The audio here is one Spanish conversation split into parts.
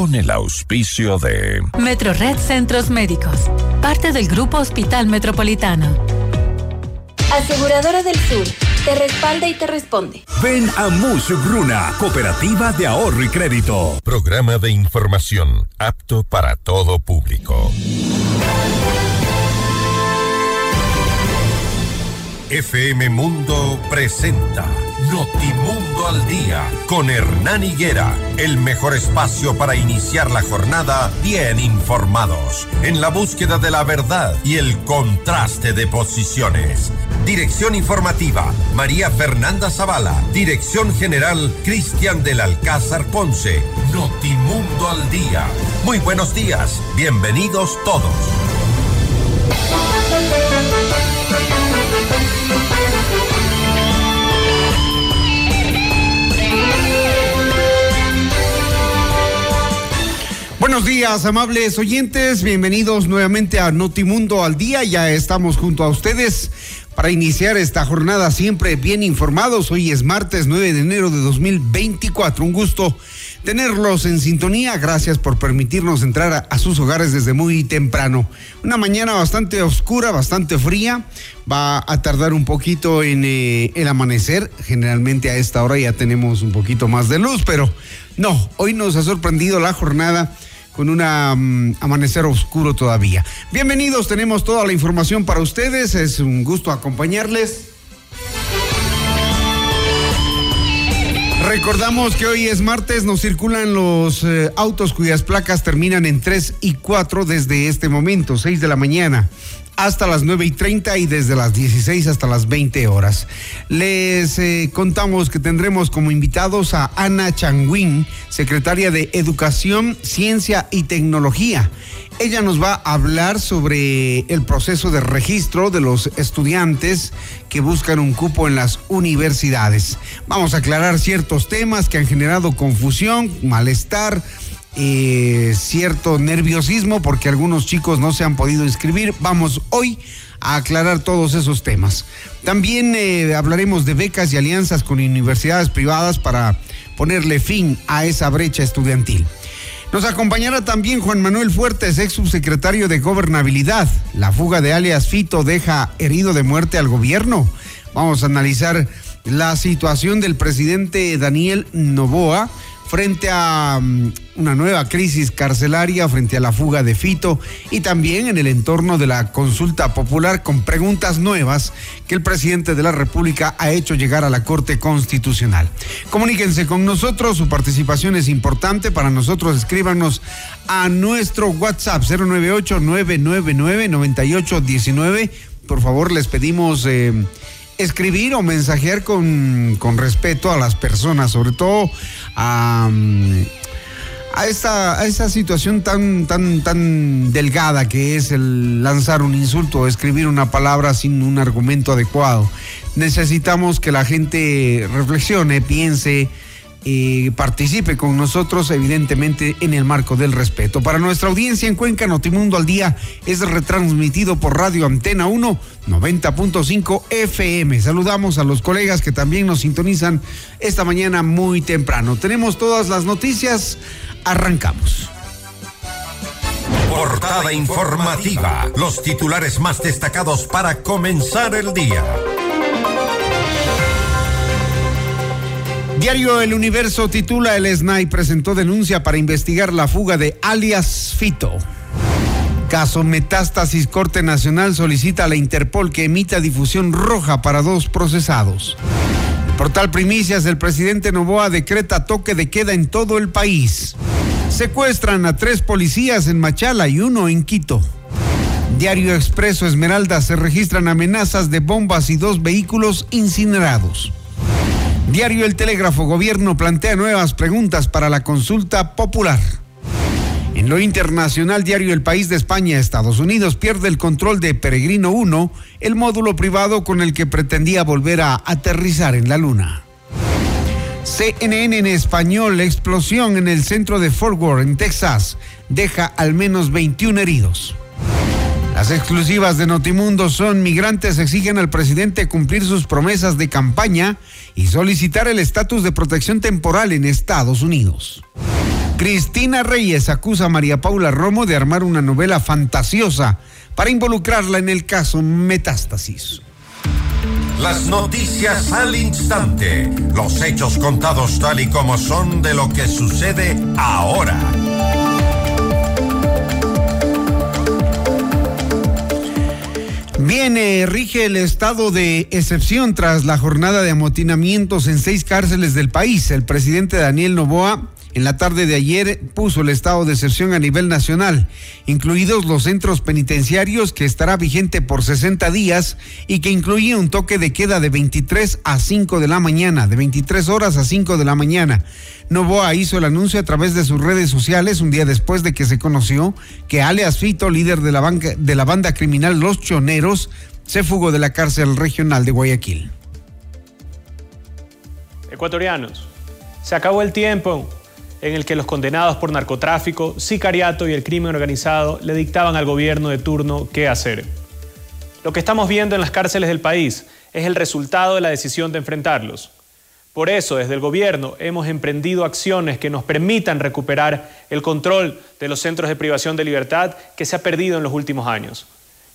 con el auspicio de Metrored Centros Médicos, parte del Grupo Hospital Metropolitano. Aseguradora del Sur, te respalda y te responde. Ven a Bruna, Cooperativa de Ahorro y Crédito. Programa de información apto para todo público. FM Mundo presenta Notimundo al Día con Hernán Higuera, el mejor espacio para iniciar la jornada bien informados, en la búsqueda de la verdad y el contraste de posiciones. Dirección informativa, María Fernanda Zavala. Dirección general, Cristian del Alcázar Ponce. Notimundo al Día. Muy buenos días, bienvenidos todos. Buenos días, amables oyentes. Bienvenidos nuevamente a Notimundo al Día. Ya estamos junto a ustedes para iniciar esta jornada siempre bien informados. Hoy es martes 9 de enero de 2024. Un gusto tenerlos en sintonía. Gracias por permitirnos entrar a, sus hogares desde muy temprano. Una mañana bastante oscura, bastante fría. Va a tardar un poquito en eh, el amanecer. Generalmente a esta hora ya tenemos un poquito más de luz, pero no, hoy nos ha sorprendido la jornada con un mm, amanecer oscuro todavía. Bienvenidos, tenemos toda la información para ustedes, es un gusto acompañarles. Recordamos que hoy es martes, nos circulan los eh, autos cuyas placas terminan en 3 y 4 desde este momento, 6 de la mañana hasta las 9 y 30 y desde las 16 hasta las 20 horas. Les eh, contamos que tendremos como invitados a Ana Changuín, secretaria de Educación, Ciencia y Tecnología. Ella nos va a hablar sobre el proceso de registro de los estudiantes que buscan un cupo en las universidades. Vamos a aclarar ciertos temas que han generado confusión, malestar eh, cierto nerviosismo porque algunos chicos no se han podido inscribir. Vamos hoy a aclarar todos esos temas. También eh, hablaremos de becas y alianzas con universidades privadas para ponerle fin a esa brecha estudiantil. Nos acompañará también Juan Manuel Fuertes, ex subsecretario de Gobernabilidad. La fuga de alias Fito deja herido de muerte al gobierno. Vamos a analizar la situación del presidente Daniel Novoa frente a mm, una nueva crisis carcelaria, frente a la fuga de Fito y también en el entorno de la consulta popular con preguntas nuevas que el presidente de la República ha hecho llegar a la Corte Constitucional. Comuníquense con nosotros, su participación es importante para nosotros, escríbanos a nuestro WhatsApp 098-999-9819. Por favor, les pedimos... Eh, escribir o mensajear con, respeto a las personas, sobre todo a, a, esta, a esta situación tan, tan, tan delgada que es el lanzar un insulto o escribir una palabra sin un argumento adecuado. Necesitamos que la gente reflexione, piense, y participe con nosotros, evidentemente, en el marco del respeto. Para nuestra audiencia en Cuenca, Notimundo al Día es retransmitido por Radio Antena 1, 90.5 FM. Saludamos a los colegas que también nos sintonizan esta mañana muy temprano. Tenemos todas las noticias, arrancamos. Portada informativa, los titulares más destacados para comenzar el día. Diario El Universo titula El SNAI presentó denuncia para investigar la fuga de alias Fito. Caso Metástasis Corte Nacional solicita a la Interpol que emita difusión roja para dos procesados. portal Primicias, el presidente Novoa decreta toque de queda en todo el país. Secuestran a tres policías en Machala y uno en Quito. Diario Expreso Esmeralda se registran amenazas de bombas y dos vehículos incinerados. Diario El Telégrafo, gobierno plantea nuevas preguntas para la consulta popular. En lo internacional, diario El País de España, Estados Unidos pierde el control de Peregrino 1, el módulo privado con el que pretendía volver a aterrizar en la Luna. CNN en español, explosión en el centro de Fort Worth, en Texas, deja al menos 21 heridos. Las exclusivas de Notimundo son migrantes exigen al presidente cumplir sus promesas de campaña y solicitar el estatus de protección temporal en Estados Unidos. Cristina Reyes acusa a María Paula Romo de armar una novela fantasiosa para involucrarla en el caso Metástasis. Las noticias al instante. Los hechos contados tal y como son de lo que sucede ahora. Viene, rige el estado de excepción tras la jornada de amotinamientos en seis cárceles del país. El presidente Daniel Novoa en la tarde de ayer puso el estado de excepción a nivel nacional, incluidos los centros penitenciarios que estará vigente por 60 días y que incluye un toque de queda de 23 a 5 de la mañana, de 23 horas a 5 de la mañana. Novoa hizo el anuncio a través de sus redes sociales un día después de que se conoció que alias Fito, líder de la, de la banda criminal Los Choneros, se fugó de la cárcel regional de Guayaquil. Ecuatorianos, se acabó el tiempo en el que los condenados por narcotráfico, sicariato y el crimen organizado le dictaban al gobierno de turno qué hacer. Lo que estamos viendo en las cárceles del país es el resultado de la decisión de enfrentarlos. Por eso, desde el gobierno hemos emprendido acciones que nos permitan recuperar el control de los centros de privación de libertad que se ha perdido en los últimos años.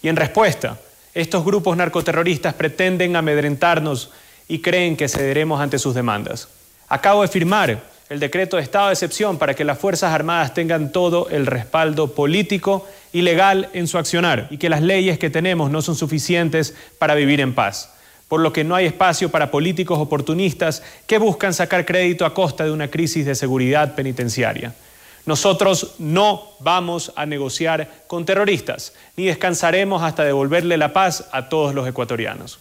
Y en respuesta, estos grupos narcoterroristas pretenden amedrentarnos y creen que cederemos ante sus demandas. Acabo de firmar el decreto de estado de excepción para que las Fuerzas Armadas tengan todo el respaldo político y legal en su accionar y que las leyes que tenemos no son suficientes para vivir en paz, por lo que no hay espacio para políticos oportunistas que buscan sacar crédito a costa de una crisis de seguridad penitenciaria. Nosotros no vamos a negociar con terroristas, ni descansaremos hasta devolverle la paz a todos los ecuatorianos.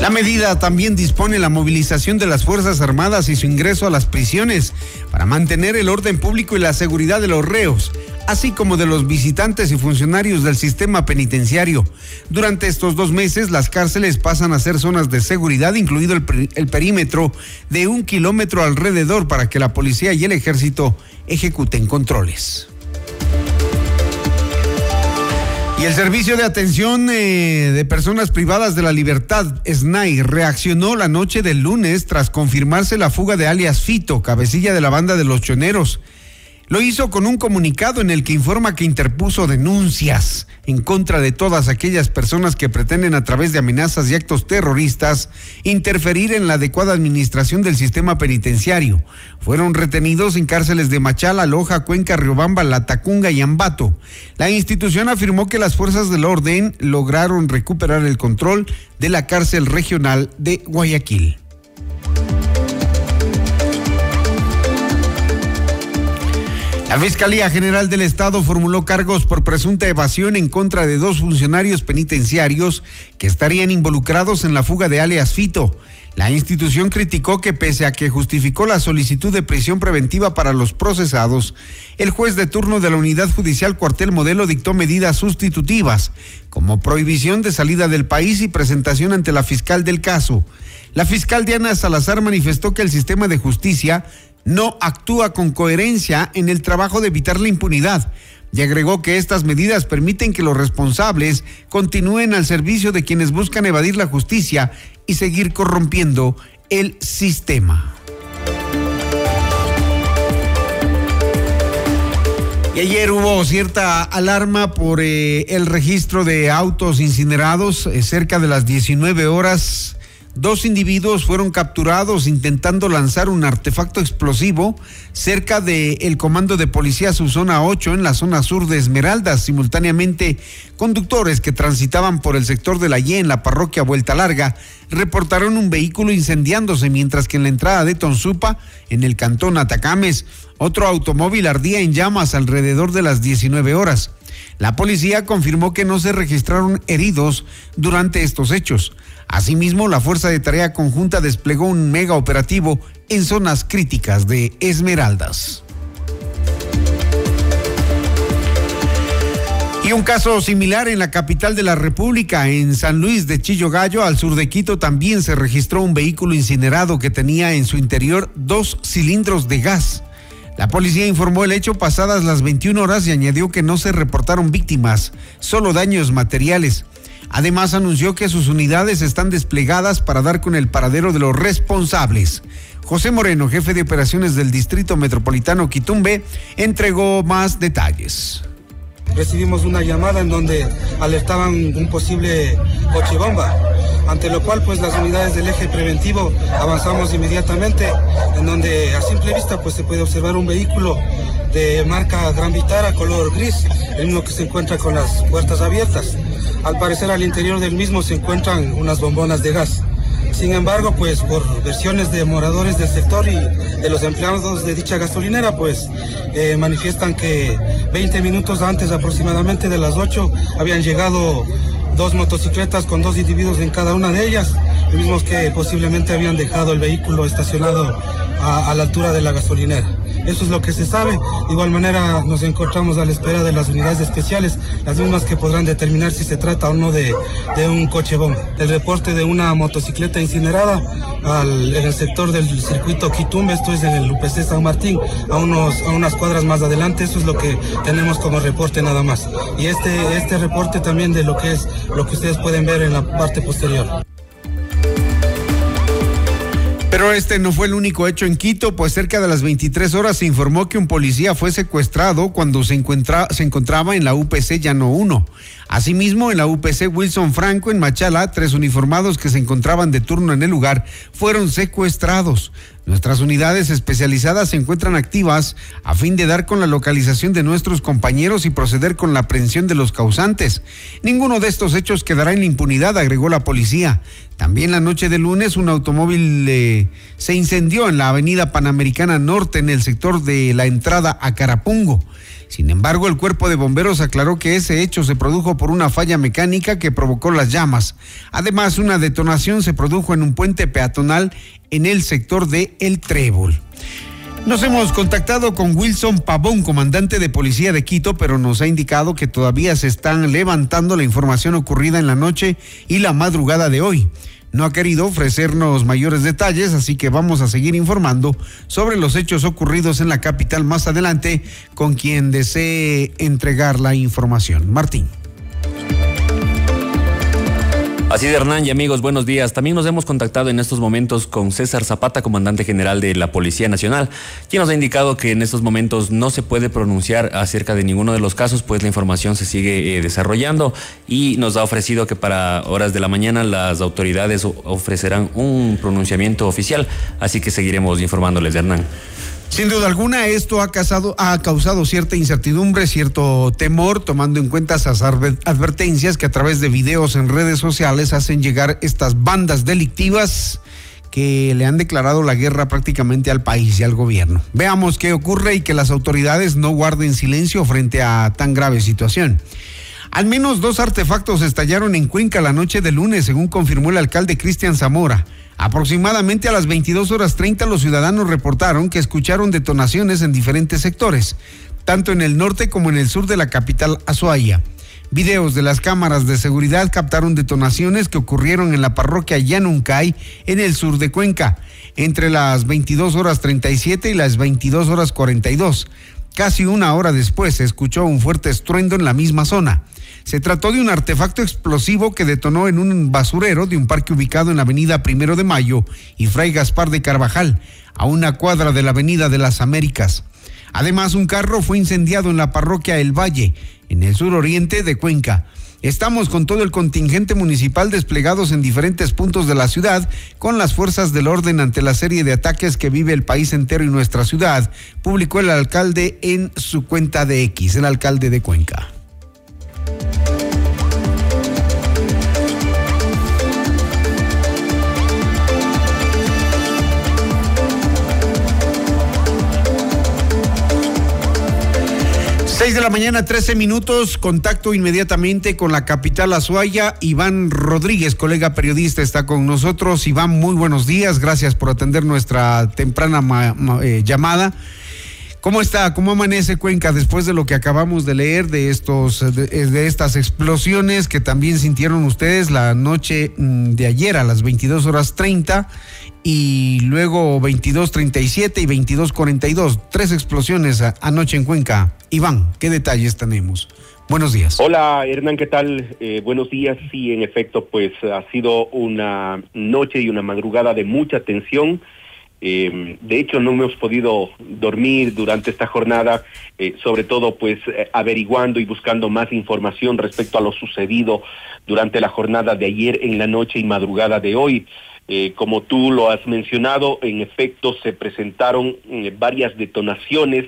La medida también dispone la movilización de las Fuerzas Armadas y su ingreso a las prisiones para mantener el orden público y la seguridad de los reos, así como de los visitantes y funcionarios del sistema penitenciario. Durante estos dos meses, las cárceles pasan a ser zonas de seguridad, incluido el, perímetro de un kilómetro alrededor para que la policía y el ejército ejecuten controles. Y el Servicio de Atención eh, de Personas Privadas de la Libertad, SNAI, reaccionó la noche del lunes tras confirmarse la fuga de alias Fito, cabecilla de la banda de los choneros. Lo hizo con un comunicado en el que informa que interpuso denuncias en contra de todas aquellas personas que pretenden a través de amenazas y actos terroristas interferir en la adecuada administración del sistema penitenciario. Fueron retenidos en cárceles de Machala, Loja, Cuenca, Riobamba, Latacunga y Ambato. La institución afirmó que las fuerzas del orden lograron recuperar el control de la cárcel regional de Guayaquil. La Fiscalía General del Estado formuló cargos por presunta evasión en contra de dos funcionarios penitenciarios que estarían involucrados en la fuga de alias Fito. La institución criticó que pese a que justificó la solicitud de prisión preventiva para los procesados, el juez de turno de la Unidad Judicial Cuartel Modelo dictó medidas sustitutivas, como prohibición de salida del país y presentación ante la fiscal del caso. La fiscal Diana Salazar manifestó que el sistema de justicia no actúa con coherencia en el trabajo de evitar la impunidad y agregó que estas medidas permiten que los responsables continúen al servicio de quienes buscan evadir la justicia y seguir corrompiendo el sistema. Y ayer hubo cierta alarma por eh, el registro de autos incinerados eh, cerca de las 19 horas Dos individuos fueron capturados intentando lanzar un artefacto explosivo cerca del comando de policía su zona 8 en la zona sur de Esmeraldas. Simultáneamente, conductores que transitaban por el sector de la Y en la parroquia Vuelta Larga reportaron un vehículo incendiándose, mientras que en la entrada de Tonsupa, en el cantón Atacames, otro automóvil ardía en llamas alrededor de las 19 horas. La policía confirmó que no se registraron heridos durante estos hechos. Asimismo, la Fuerza de Tarea Conjunta desplegó un mega operativo en zonas críticas de Esmeraldas. Y un caso similar en la capital de la República, en San Luis de Chillo Gallo, al sur de Quito, también se registró un vehículo incinerado que tenía en su interior dos cilindros de gas. La policía informó el hecho pasadas las 21 horas y añadió que no se reportaron víctimas, solo daños materiales. Además anunció que sus unidades están desplegadas para dar con el paradero de los responsables. José Moreno, jefe de operaciones del Distrito Metropolitano Quitumbe, entregó más detalles recibimos una llamada en donde alertaban un posible coche bomba, ante lo cual pues las unidades del eje preventivo avanzamos inmediatamente, en donde a simple vista pues se puede observar un vehículo de marca Gran Vitara color gris, el mismo que se encuentra con las puertas abiertas. Al parecer al interior del mismo se encuentran unas bombonas de gas. Sin embargo, pues por versiones de moradores del sector y de los empleados de dicha gasolinera, pues eh, manifiestan que 20 minutos antes aproximadamente de las 8 habían llegado dos motocicletas con dos individuos en cada una de ellas, los mismos que posiblemente habían dejado el vehículo estacionado a la altura de la gasolinera. Eso es lo que se sabe. De igual manera nos encontramos a la espera de las unidades especiales, las mismas que podrán determinar si se trata o no de, un coche bomba. El reporte de una motocicleta incinerada en el sector del circuito Quitumbe, esto es en el UPC San Martín, a, unos, a unas cuadras más adelante, eso es lo que tenemos como reporte nada más. Y este, este reporte también de lo que es lo que ustedes pueden ver en la parte posterior. Pero este no fue el único hecho en Quito, pues cerca de las 23 horas se informó que un policía fue secuestrado cuando se, se encontraba en la UPC Llano 1. Asimismo, en la UPC Wilson Franco, en Machala, tres uniformados que se encontraban de turno en el lugar fueron secuestrados. Nuestras unidades especializadas se encuentran activas a fin de dar con la localización de nuestros compañeros y proceder con la aprehensión de los causantes. Ninguno de estos hechos quedará en impunidad, agregó la policía. También la noche de lunes un automóvil eh, se incendió en la avenida Panamericana Norte en el sector de la entrada a Carapungo. Sin embargo, el cuerpo de bomberos aclaró que ese hecho se produjo por una falla mecánica que provocó las llamas. Además, una detonación se produjo en un puente peatonal en el sector de El Trébol. Nos hemos contactado con Wilson Pavón, comandante de policía de Quito, pero nos ha indicado que todavía se están levantando la información ocurrida en la noche y la madrugada de hoy no ha querido ofrecernos mayores detalles, así que vamos a seguir informando sobre los hechos ocurridos en la capital más adelante con quien desee entregar la información. Martín. Así de Hernán y amigos, buenos días. También nos hemos contactado en estos momentos con César Zapata, comandante general de la Policía Nacional, quien nos ha indicado que en estos momentos no se puede pronunciar acerca de ninguno de los casos, pues la información se sigue eh, desarrollando y nos ha ofrecido que para horas de la mañana las autoridades ofrecerán un pronunciamiento oficial, así que seguiremos informándoles de Hernán. Sin duda alguna, esto ha, ha causado cierta incertidumbre, cierto temor, tomando en cuenta esas advertencias que a través de videos en redes sociales hacen llegar estas bandas delictivas que le han declarado la guerra prácticamente al país y al gobierno. Veamos qué ocurre y que las autoridades no guarden silencio frente a tan grave situación. Al menos dos artefactos estallaron en Cuenca la noche de lunes, según confirmó el alcalde Cristian Zamora. Aproximadamente a las 22 horas 30 los ciudadanos reportaron que escucharon detonaciones en diferentes sectores, tanto en el norte como en el sur de la capital Azuaya. Videos de las cámaras de seguridad captaron detonaciones que ocurrieron en la parroquia Yanuncay, en el sur de Cuenca, entre las 22 horas 37 y las 22 horas 42. Casi una hora después se escuchó un fuerte estruendo en la misma zona. Se trató de un artefacto explosivo que detonó en un basurero de un parque ubicado en la avenida Primero de Mayo y Fray Gaspar de Carvajal, a una cuadra de la avenida de las Américas. Además, un carro fue incendiado en la parroquia El Valle, en el suroriente de Cuenca. Estamos con todo el contingente municipal desplegados en diferentes puntos de la ciudad con las fuerzas del orden ante la serie de ataques que vive el país entero y nuestra ciudad, publicó el alcalde en su cuenta de X, el alcalde de Cuenca. Seis de la mañana, 13 minutos. Contacto inmediatamente con la capital Azuaya. Iván Rodríguez, colega periodista, está con nosotros. Iván, muy buenos días. Gracias por atender nuestra temprana eh, llamada. ¿Cómo está? ¿Cómo amanece Cuenca después de lo que acabamos de leer de estos de, estas explosiones que también sintieron ustedes la noche mm, de ayer a las 22 horas 30 y luego 22.37 y 22.42. Tres explosiones anoche en Cuenca. Iván, ¿qué detalles tenemos? Buenos días. Hola Hernán, ¿qué tal? Eh, buenos días. Sí, en efecto, pues ha sido una noche y una madrugada de mucha tensión. Eh, de hecho, no hemos podido dormir durante esta jornada, eh, sobre todo pues averiguando y buscando más información respecto a lo sucedido durante la jornada de ayer en la noche y madrugada de hoy. como tú lo has mencionado, en efecto se presentaron varias detonaciones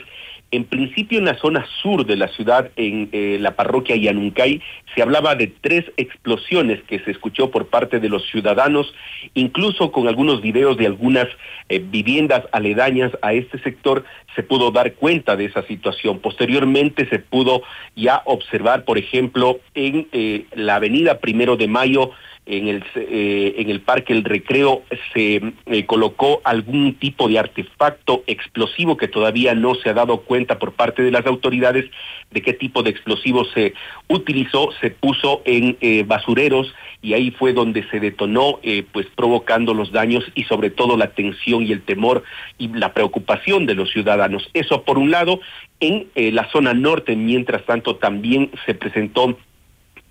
en principio en la zona sur de la ciudad, en eh, la parroquia Yanuncay, se hablaba de tres explosiones que se escuchó por parte de los ciudadanos, incluso con algunos videos de algunas eh, viviendas aledañas a este sector, se pudo dar cuenta de esa situación. Posteriormente se pudo ya observar, por ejemplo, en eh, la avenida Primero de Mayo, en el, eh, en el Parque El Recreo se eh, colocó algún tipo de artefacto explosivo que todavía no se ha dado cuenta por parte de las autoridades de qué tipo de explosivo se utilizó, se puso en eh, basureros y ahí fue donde se detonó, pues provocando los daños y sobre todo la tensión y el temor y la preocupación de los ciudadanos. Eso por un lado, en la zona norte, mientras tanto, también se presentó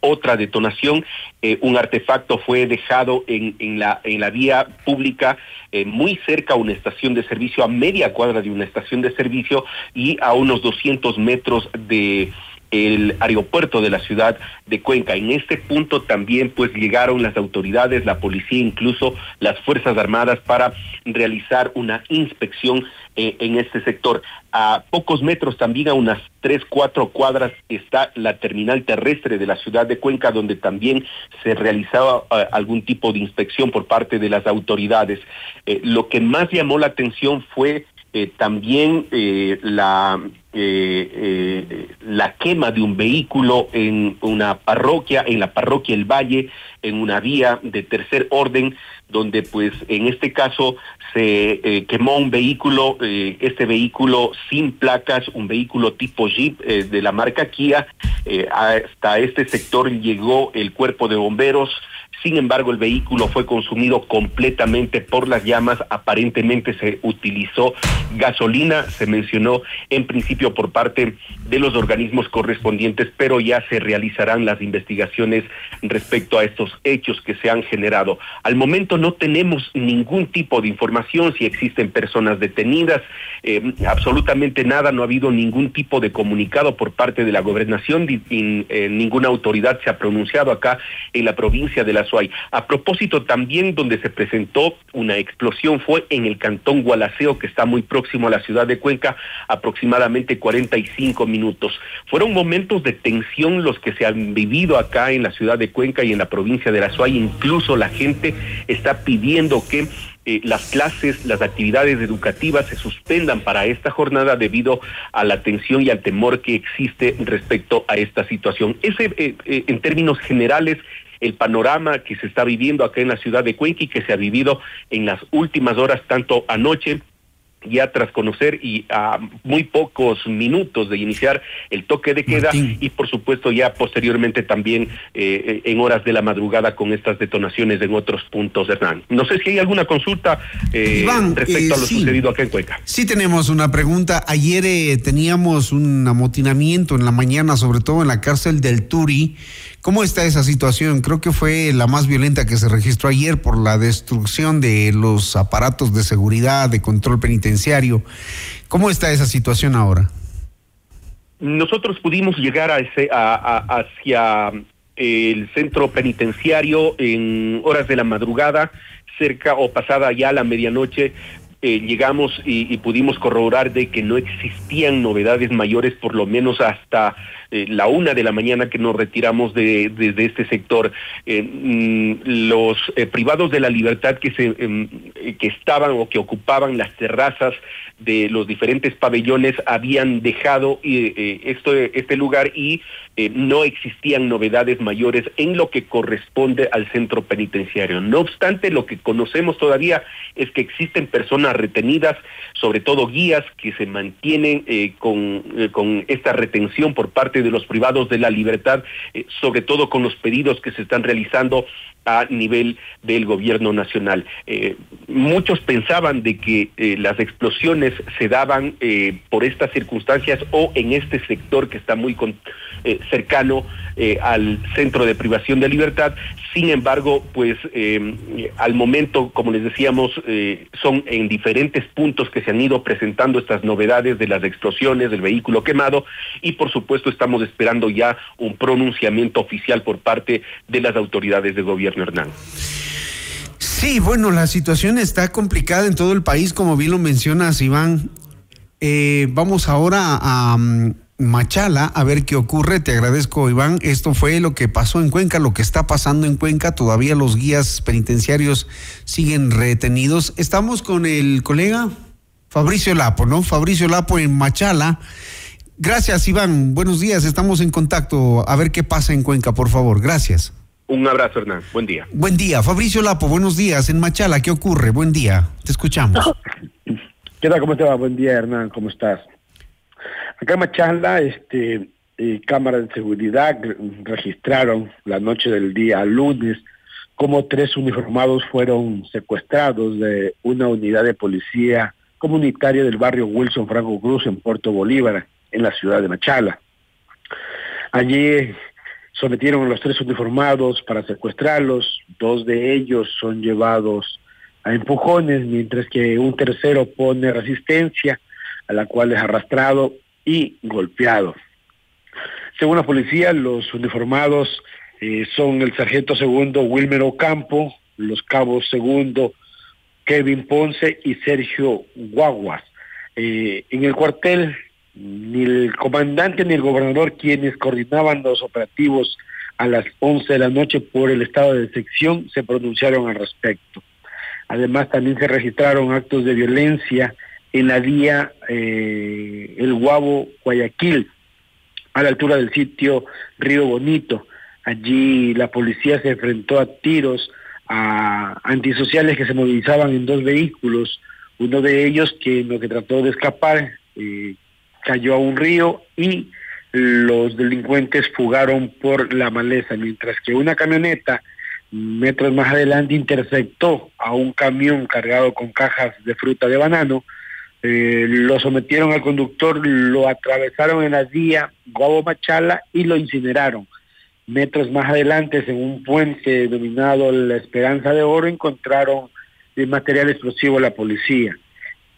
otra detonación. Eh, un artefacto fue dejado en, la vía pública eh, muy cerca a una estación de servicio, a media cuadra de una estación de servicio y a unos 200 metros de el aeropuerto de la ciudad de Cuenca. En este punto también pues llegaron las autoridades, la policía, incluso las Fuerzas Armadas para realizar una inspección eh, en este sector. A pocos metros también, a unas tres, cuatro cuadras, está la terminal terrestre de la ciudad de Cuenca, donde también se realizaba eh, algún tipo de inspección por parte de las autoridades. Eh, lo que más llamó la atención fue eh, también eh, la, eh, la quema de un vehículo en una parroquia, en la parroquia El Valle, en una vía de tercer orden, donde pues en este caso se quemó un vehículo, este vehículo sin placas, un vehículo tipo Jeep de la marca Kia, hasta este sector llegó el cuerpo de bomberos, sin embargo, el vehículo fue consumido completamente por las llamas. Aparentemente se utilizó gasolina, se mencionó en principio por parte de los organismos correspondientes, pero ya se realizarán las investigaciones respecto a estos hechos que se han generado. Al momento no tenemos ningún tipo de información si existen personas detenidas, eh, absolutamente nada, no ha habido ningún tipo de comunicado por parte de la gobernación, eh, ninguna autoridad se ha pronunciado acá en la provincia de a propósito, también donde se presentó una explosión fue en el cantón Gualaceo, que está muy próximo a la ciudad de Cuenca, aproximadamente 45 minutos. Fueron momentos de tensión los que se han vivido acá en la ciudad de Cuenca y en la provincia de la Suay. Incluso la gente está pidiendo que eh, las clases, las actividades educativas se suspendan para esta jornada debido a la tensión y al temor que existe respecto a esta situación. Ese, eh, eh, en términos generales, el panorama que se está viviendo acá en la ciudad de Cuenca y que se ha vivido en las últimas horas, tanto anoche ya tras conocer y a muy pocos minutos de iniciar el toque de queda y por supuesto ya posteriormente también eh, en horas de la madrugada con estas detonaciones en otros puntos, Hernán. No sé si hay alguna consulta eh, respecto a lo eh, sucedido acá en Cuenca. Sí tenemos una pregunta. Ayer teníamos un amotinamiento en la mañana, sobre todo en la cárcel del Turi ¿Cómo está esa situación? Creo que fue la más violenta que se registró ayer por la destrucción de los aparatos de seguridad, de control penitenciario. ¿Cómo está esa situación ahora? Nosotros pudimos llegar a ese, hacia el centro penitenciario en horas de la madrugada, cerca o pasada ya la medianoche, eh, llegamos y, pudimos corroborar de que no existían novedades mayores, por lo menos hasta eh, la una de la mañana que nos retiramos de, desde este sector. Eh, mm, los privados de la libertad que, se, em, que estaban o que ocupaban las terrazas de los diferentes pabellones habían dejado esto, este lugar y no existían novedades mayores en lo que corresponde al centro penitenciario. No obstante, lo que conocemos todavía es que existen personas retenidas, sobre todo guías que se mantienen eh, con, eh, con, esta retención por parte de los privados de la libertad, eh, sobre todo con los pedidos que se están realizando a nivel del gobierno nacional. Eh, muchos pensaban de que eh, las explosiones se daban eh, por estas circunstancias o en este sector que está muy cercano al centro de privación de libertad. Sin embargo, pues al momento, como les decíamos, son en diferentes puntos que se han ido presentando estas novedades de las explosiones del vehículo quemado y por supuesto estamos esperando ya un pronunciamiento oficial por parte de las autoridades de gobierno Hernán. Sí, bueno, la situación está complicada en todo el país, como bien lo mencionas, Iván. Eh, vamos ahora a, mm, Machala a ver qué ocurre. Te agradezco, Iván. Esto fue lo que pasó en Cuenca, lo que está pasando en Cuenca. Todavía los guías penitenciarios siguen retenidos. Estamos con el colega Fabricio Lapo, ¿no? Fabricio Lapo en Machala. Gracias, Iván. Buenos días. Estamos en contacto. A ver qué pasa en Cuenca, por favor. Gracias. Un abrazo, Hernán. Buen día. Buen día. Fabricio Lapo, buenos días. En Machala, ¿qué ocurre? Buen día. Te escuchamos. ¿Qué tal? ¿Cómo te va? Buen día, Hernán. ¿Cómo estás? Acá en Machala, este, eh, cámaras de seguridad registraron la noche del día lunes cómo tres uniformados fueron secuestrados de una unidad de policía comunitaria del barrio Wilson Franco Cruz en Puerto Bolívar, en la ciudad de Machala. Allí sometieron a los tres uniformados para secuestrarlos, dos de ellos son llevados a empujones, mientras que un tercero pone resistencia, a la cual es arrastrado y golpeado. Según la policía, los uniformados eh, son el sargento segundo Wilmer Ocampo, los cabos segundo Kevin Ponce y Sergio Guaguas. Eh, en el cuartel ni el comandante ni el gobernador quienes coordinaban los operativos a las 11 de la noche por el estado de sección se pronunciaron al respecto. Además también se registraron actos de violencia en la vía eh, El Guabo, Guayaquil, a la altura del sitio Río Bonito. Allí la policía se enfrentó a tiros a antisociales que se movilizaban en dos vehículos, uno de ellos que lo que trató de escapar eh, cayó a un río y los delincuentes fugaron por la maleza, mientras que una camioneta metros más adelante interceptó a un camión cargado con cajas de fruta de banano, eh, lo sometieron al conductor, lo atravesaron en la vía Guabo Machala y lo incineraron. Metros más adelante, en un puente denominado La Esperanza de Oro, encontraron el material explosivo la policía.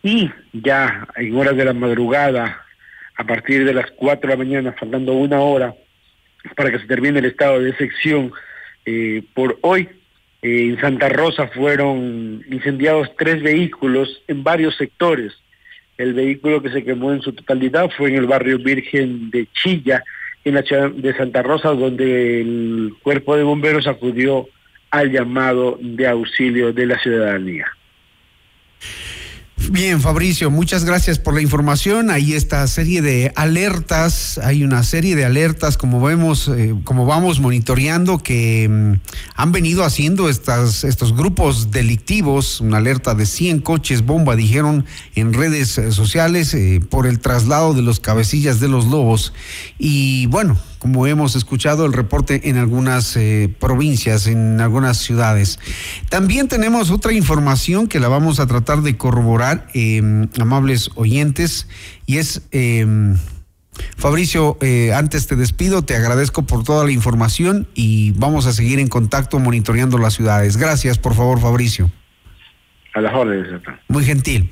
Y ya en horas de la madrugada, a partir de las 4 de la mañana, faltando una hora para que se termine el estado de sección eh, por hoy. Eh, en Santa Rosa fueron incendiados tres vehículos en varios sectores. El vehículo que se quemó en su totalidad fue en el barrio Virgen de Chilla, en la ciudad de Santa Rosa, donde el cuerpo de bomberos acudió al llamado de auxilio de la ciudadanía. Bien, Fabricio, muchas gracias por la información. Hay esta serie de alertas, hay una serie de alertas, como vemos, eh, como vamos monitoreando, que mm, han venido haciendo estas, estos grupos delictivos, una alerta de 100 coches bomba, dijeron en redes sociales, eh, por el traslado de los cabecillas de los lobos. Y bueno, como hemos escuchado el reporte en algunas eh, provincias, en algunas ciudades. También tenemos otra información que la vamos a tratar de corroborar, em, amables oyentes, y es... Em, Fabricio, eh, antes te despido, te agradezco por toda la información y vamos a seguir en contacto monitoreando las ciudades. Gracias, por favor, Fabricio. A las órdenes, Muy gentil.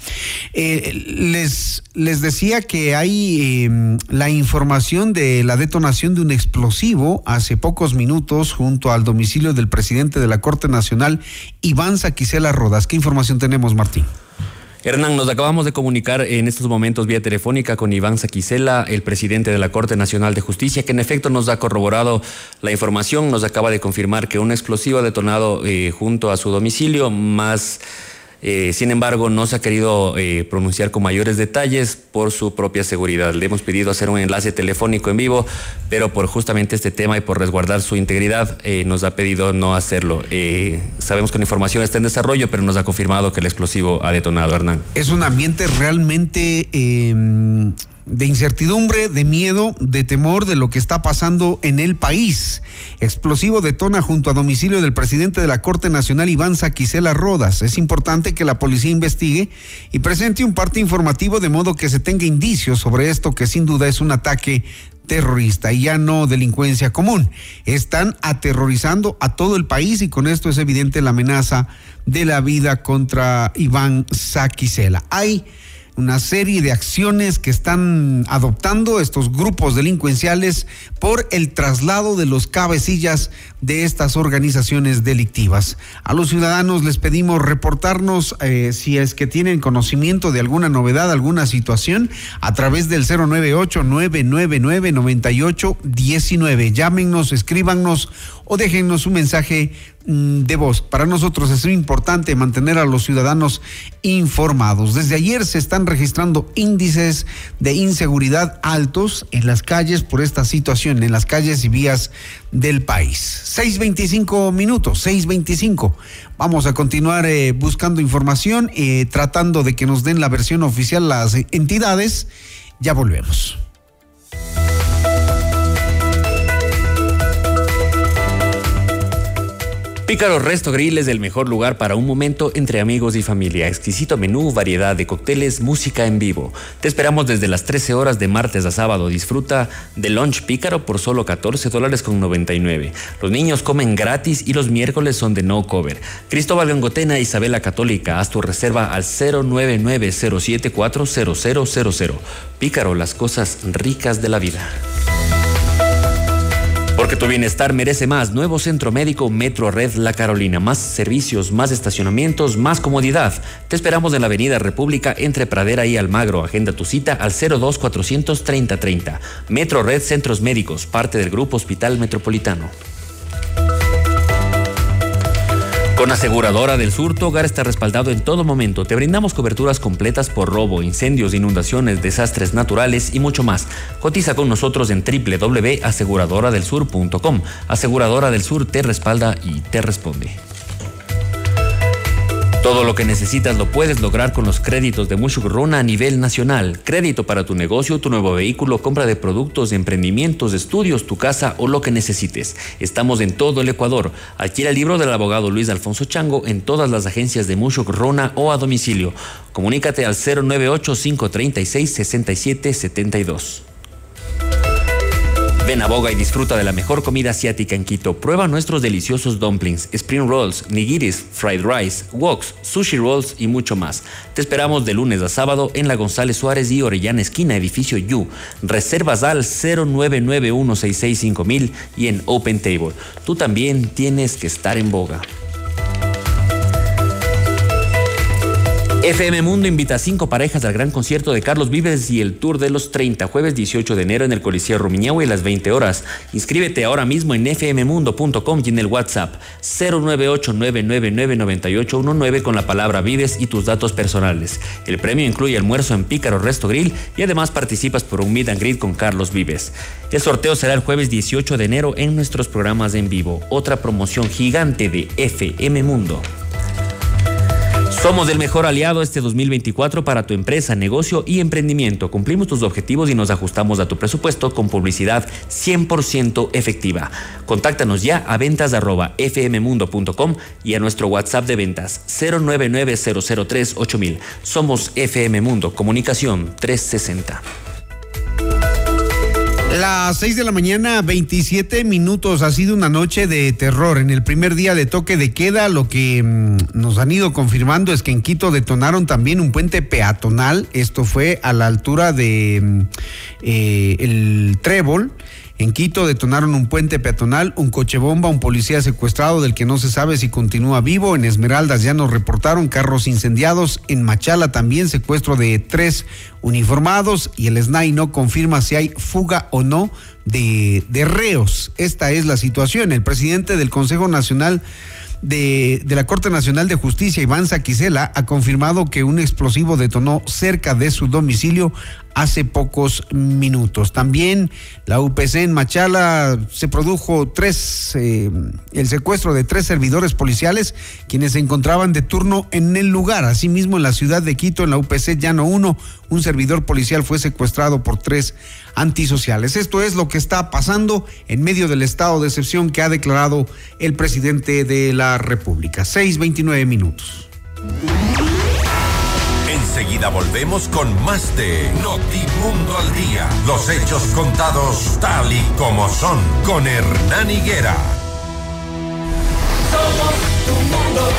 Eh, les, les decía que hay em, la información de la detonación de un explosivo hace pocos minutos junto al domicilio del presidente de la Corte Nacional, Iván Saquicela Rodas. ¿Qué información tenemos, Martín? Hernán, nos acabamos de comunicar en estos momentos vía telefónica con Iván Saquicela, el presidente de la Corte Nacional de Justicia, que en efecto nos ha corroborado la información, nos acaba de confirmar que un explosivo ha detonado eh, junto a su domicilio, más eh, sin embargo, no se ha querido eh, pronunciar con mayores detalles por su propia seguridad. Le hemos pedido hacer un enlace telefónico en vivo, pero por justamente este tema y por resguardar su integridad, eh, nos ha pedido no hacerlo. sabemos que la información está en desarrollo, pero nos ha confirmado que el explosivo ha detonado, Hernán. Es un ambiente realmente em, de incertidumbre, de miedo, de temor de lo que está pasando en el país. Explosivo detona junto a domicilio del presidente de la Corte Nacional, Iván Saquicela Rodas. Es importante que la policía investigue y presente un parte informativo de modo que se tenga indicios sobre esto que sin duda es un ataque terrorista y ya no delincuencia común. Están aterrorizando a todo el país y con esto es evidente la amenaza de la vida contra Iván Saquicela. Hay una serie de acciones que están adoptando estos grupos delincuenciales por el traslado de los cabecillas de estas organizaciones delictivas. A los ciudadanos les pedimos reportarnos eh, si es que tienen conocimiento de alguna novedad, alguna situación, a través del 098-999-9819. Llámenos, escríbanos o déjennos un mensaje mm, de voz. Para nosotros es muy importante mantener a los ciudadanos informados. Desde ayer se están registrando índices de inseguridad altos en las calles por esta situación, en las calles y vías del país. 6.25 minutos, 6.25. Vamos a continuar eh, buscando información, eh, tratando de que nos den la versión oficial las entidades. Ya volvemos. Pícaro Resto Grill es el mejor lugar para un momento entre amigos y familia. Exquisito menú, variedad de cócteles, música en vivo. Te esperamos desde las 13 horas de martes a sábado. Disfruta de lunch Pícaro por solo 14 dólares con 99. Los niños comen gratis y los miércoles son de no cover. Cristóbal Gangotena, Isabela Católica, haz tu reserva al 099 Pícaro, las cosas ricas de la vida. Porque tu bienestar merece más. Nuevo Centro Médico Metro Red La Carolina. Más servicios, más estacionamientos, más comodidad. Te esperamos en la Avenida República entre Pradera y Almagro. Agenda tu cita al 02400 3030. Metro Red Centros Médicos, parte del Grupo Hospital Metropolitano. Con Aseguradora del Sur, tu hogar está respaldado en todo momento. Te brindamos coberturas completas por robo, incendios, inundaciones, desastres naturales y mucho más. Cotiza con nosotros en www.aseguradoradelsur.com. Aseguradora del Sur te respalda y te responde. Todo lo que necesitas lo puedes lograr con los créditos de Mushuk Runa a nivel nacional. Crédito para tu negocio, tu nuevo vehículo, compra de productos, emprendimientos, estudios, tu casa o lo que necesites. Estamos en todo el Ecuador. Adquiere el libro del abogado Luis Alfonso Chango en todas las agencias de Mushuk Rona o a domicilio. Comunícate al 098 536 6772. Ven a Boga y disfruta de la mejor comida asiática en Quito. Prueba nuestros deliciosos dumplings, spring rolls, nigiris, fried rice, woks, sushi rolls y mucho más. Te esperamos de lunes a sábado en la González Suárez y Orellana Esquina, edificio Yu. Reservas al 0991665000 y en Open Table. Tú también tienes que estar en Boga. FM Mundo invita a cinco parejas al gran concierto de Carlos Vives y el Tour de los 30, jueves 18 de enero en el Coliseo Rumiñahue a las 20 horas. Inscríbete ahora mismo en fmmundo.com y en el WhatsApp 098-999-9819 con la palabra Vives y tus datos personales. El premio incluye almuerzo en Pícaro Resto Grill y además participas por un meet and greet con Carlos Vives. El sorteo será el jueves 18 de enero en nuestros programas en vivo. Otra promoción gigante de FM Mundo. Somos el mejor aliado este 2024 para tu empresa, negocio y emprendimiento. Cumplimos tus objetivos y nos ajustamos a tu presupuesto con publicidad 100% efectiva. Contáctanos ya a ventas fmmundo.com y a nuestro WhatsApp de ventas 099 Somos FM Mundo, Comunicación 360. Las 6 de la mañana, 27 minutos. Ha sido una noche de terror. En el primer día de toque de queda, lo que mm, nos han ido confirmando es que en Quito detonaron también un puente peatonal. Esto fue a la altura de mm, eh, el Trébol. En Quito detonaron un puente peatonal, un coche bomba, un policía secuestrado del que no se sabe si continúa vivo. En Esmeraldas ya nos reportaron carros incendiados. En Machala también secuestro de tres uniformados y el SNAI no confirma si hay fuga o no de, reos. Esta es la situación. El presidente del Consejo Nacional de, de, la Corte Nacional de Justicia, Iván Saquicela, ha confirmado que un explosivo detonó cerca de su domicilio hace pocos minutos. También la UPC en Machala se produjo tres, eh, el secuestro de tres servidores policiales quienes se encontraban de turno en el lugar. Asimismo, en la ciudad de Quito, en la UPC Llano 1, un servidor policial fue secuestrado por tres antisociales. Esto es lo que está pasando en medio del estado de excepción que ha declarado el presidente de la República. 6.29 minutos. Enseguida volvemos con más de Notimundo al Día. Los hechos contados tal y como son con Hernán Higuera. Somos tu mundo,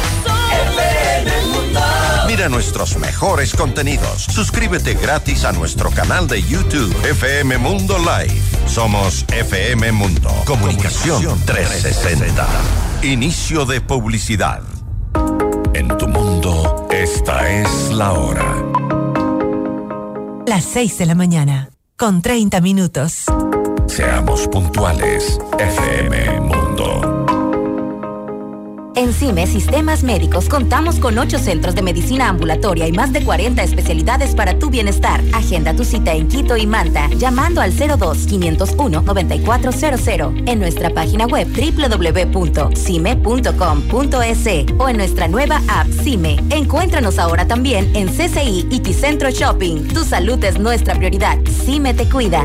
mundo. Mira nuestros mejores contenidos. Suscríbete gratis a nuestro canal de YouTube FM Mundo Live. Somos FM Mundo. Comunicación 360. Inicio de publicidad. En tu mundo, esta es la hora. Las 6 de la mañana, con 30 minutos. Seamos puntuales, FM Mundo. En CIME Sistemas Médicos contamos con ocho centros de medicina ambulatoria y más de 40 especialidades para tu bienestar. Agenda tu cita en Quito y Manta llamando al 02-501-9400 en nuestra página web www.cime.com.es o en nuestra nueva app CIME. Encuéntranos ahora también en CCI y Ticentro Shopping. Tu salud es nuestra prioridad. CIME te cuida.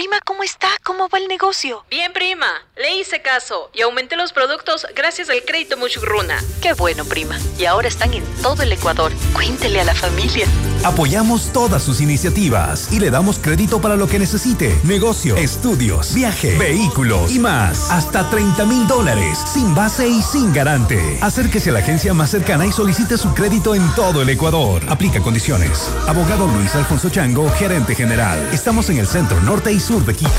Prima, ¿cómo está? ¿Cómo va el negocio? Bien, prima. Le hice caso y aumenté los productos gracias al crédito Muchugruna. Qué bueno, prima. Y ahora están en todo el Ecuador. Cuéntele a la familia. Apoyamos todas sus iniciativas y le damos crédito para lo que necesite. Negocio, estudios, viaje, vehículos y más. Hasta 30 mil dólares, sin base y sin garante. Acérquese a la agencia más cercana y solicite su crédito en todo el Ecuador. Aplica condiciones. Abogado Luis Alfonso Chango, gerente general. Estamos en el centro norte y sur de Quito.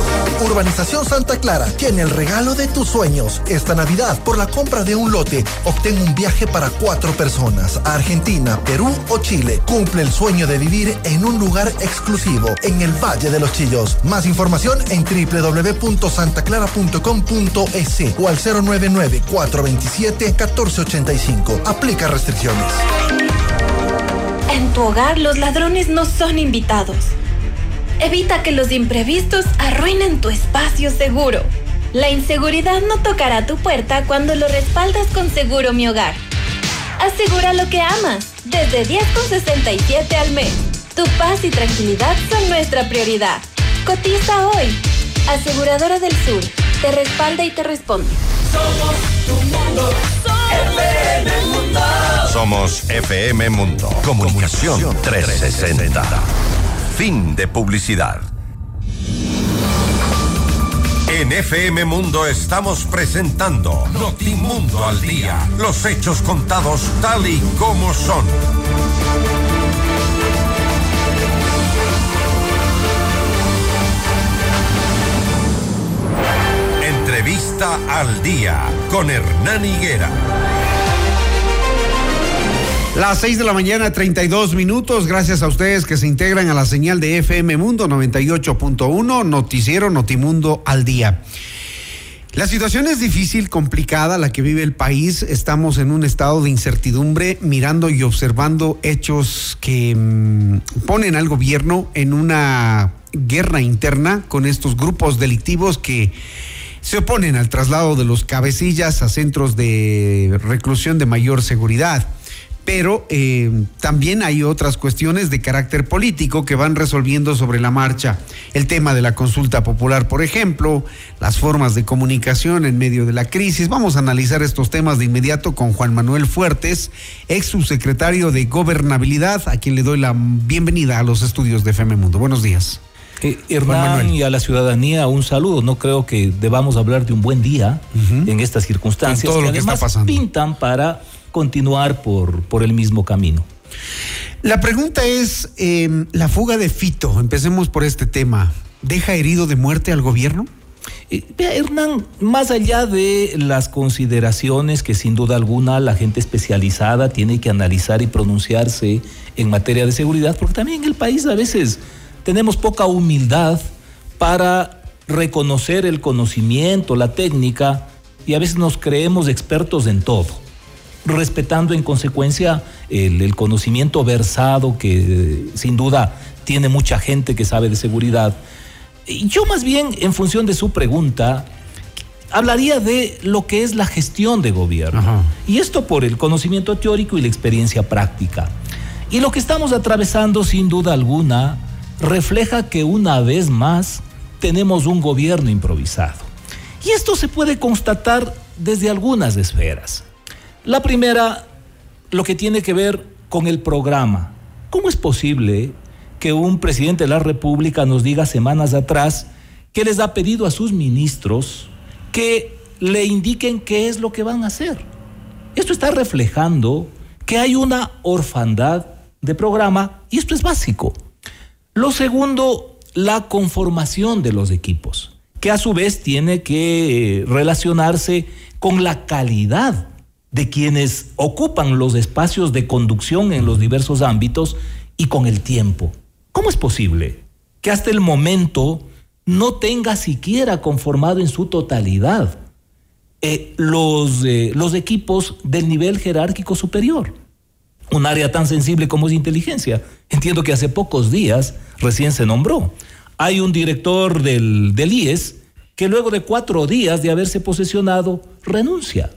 Urbanización Santa Clara tiene el regalo de tus sueños. Esta Navidad, por la compra de un lote, obtén un viaje para cuatro personas a Argentina, Perú o Chile. Cumple el sueño de vivir en un lugar exclusivo en el Valle de los Chillos. Más información en www.santaclara.com.es o al 099-427-1485. Aplica restricciones. En tu hogar los ladrones no son invitados. Evita que los imprevistos arruinen tu espacio seguro. La inseguridad no tocará tu puerta cuando lo respaldas con Seguro Mi Hogar. Asegura lo que amas, desde 10,67 al mes. Tu paz y tranquilidad son nuestra prioridad. Cotiza hoy. Aseguradora del Sur, te respalda y te responde. Somos tu mundo, FM Mundo. Somos FM Mundo. Comunicación 360. Fin de publicidad. En FM Mundo estamos presentando Notimundo al Día. Los hechos contados tal y como son. Entrevista al Día con Hernán Higuera. Las 6 de la mañana, 32 minutos. Gracias a ustedes que se integran a la señal de FM Mundo 98.1, Noticiero Notimundo al día. La situación es difícil, complicada, la que vive el país. Estamos en un estado de incertidumbre, mirando y observando hechos que mmm, ponen al gobierno en una guerra interna con estos grupos delictivos que se oponen al traslado de los cabecillas a centros de reclusión de mayor seguridad pero eh, también hay otras cuestiones de carácter político que van resolviendo sobre la marcha. El tema de la consulta popular, por ejemplo, las formas de comunicación en medio de la crisis. Vamos a analizar estos temas de inmediato con Juan Manuel Fuertes, ex subsecretario de Gobernabilidad, a quien le doy la bienvenida a los estudios de FM Mundo. Buenos días. Eh, Hernán y a la ciudadanía un saludo. No creo que debamos hablar de un buen día uh -huh. en estas circunstancias. Todo que lo que está pasando. pintan para continuar por, por el mismo camino. La pregunta es, eh, la fuga de Fito, empecemos por este tema, ¿deja herido de muerte al gobierno? Eh, Hernán, más allá de las consideraciones que sin duda alguna la gente especializada tiene que analizar y pronunciarse en materia de seguridad, porque también en el país a veces tenemos poca humildad para reconocer el conocimiento, la técnica, y a veces nos creemos expertos en todo. Respetando en consecuencia el, el conocimiento versado que sin duda tiene mucha gente que sabe de seguridad. Yo más bien, en función de su pregunta, hablaría de lo que es la gestión de gobierno. Y esto por el conocimiento teórico y la experiencia práctica. Y lo que estamos atravesando, sin duda alguna, refleja que una vez más tenemos un gobierno improvisado. Y esto se puede constatar desde algunas esferas. La primera, lo que tiene que ver con el programa. ¿Cómo es posible que un presidente de la República nos diga semanas atrás que les ha pedido a sus ministros que le indiquen qué es lo que van a hacer? Esto está reflejando que hay una orfandad de programa y esto es básico. Lo segundo, la conformación de los equipos, que a su vez tiene que eh, relacionarse con la calidad de quienes ocupan los espacios de conducción en los diversos ámbitos y con el tiempo. ¿Cómo es posible que hasta el momento no tenga siquiera conformado en su totalidad eh, los, eh, los equipos del nivel jerárquico superior? Un área tan sensible como es inteligencia. Entiendo que hace pocos días recién se nombró. Hay un director del, del IES que luego de cuatro días de haberse posesionado renuncia.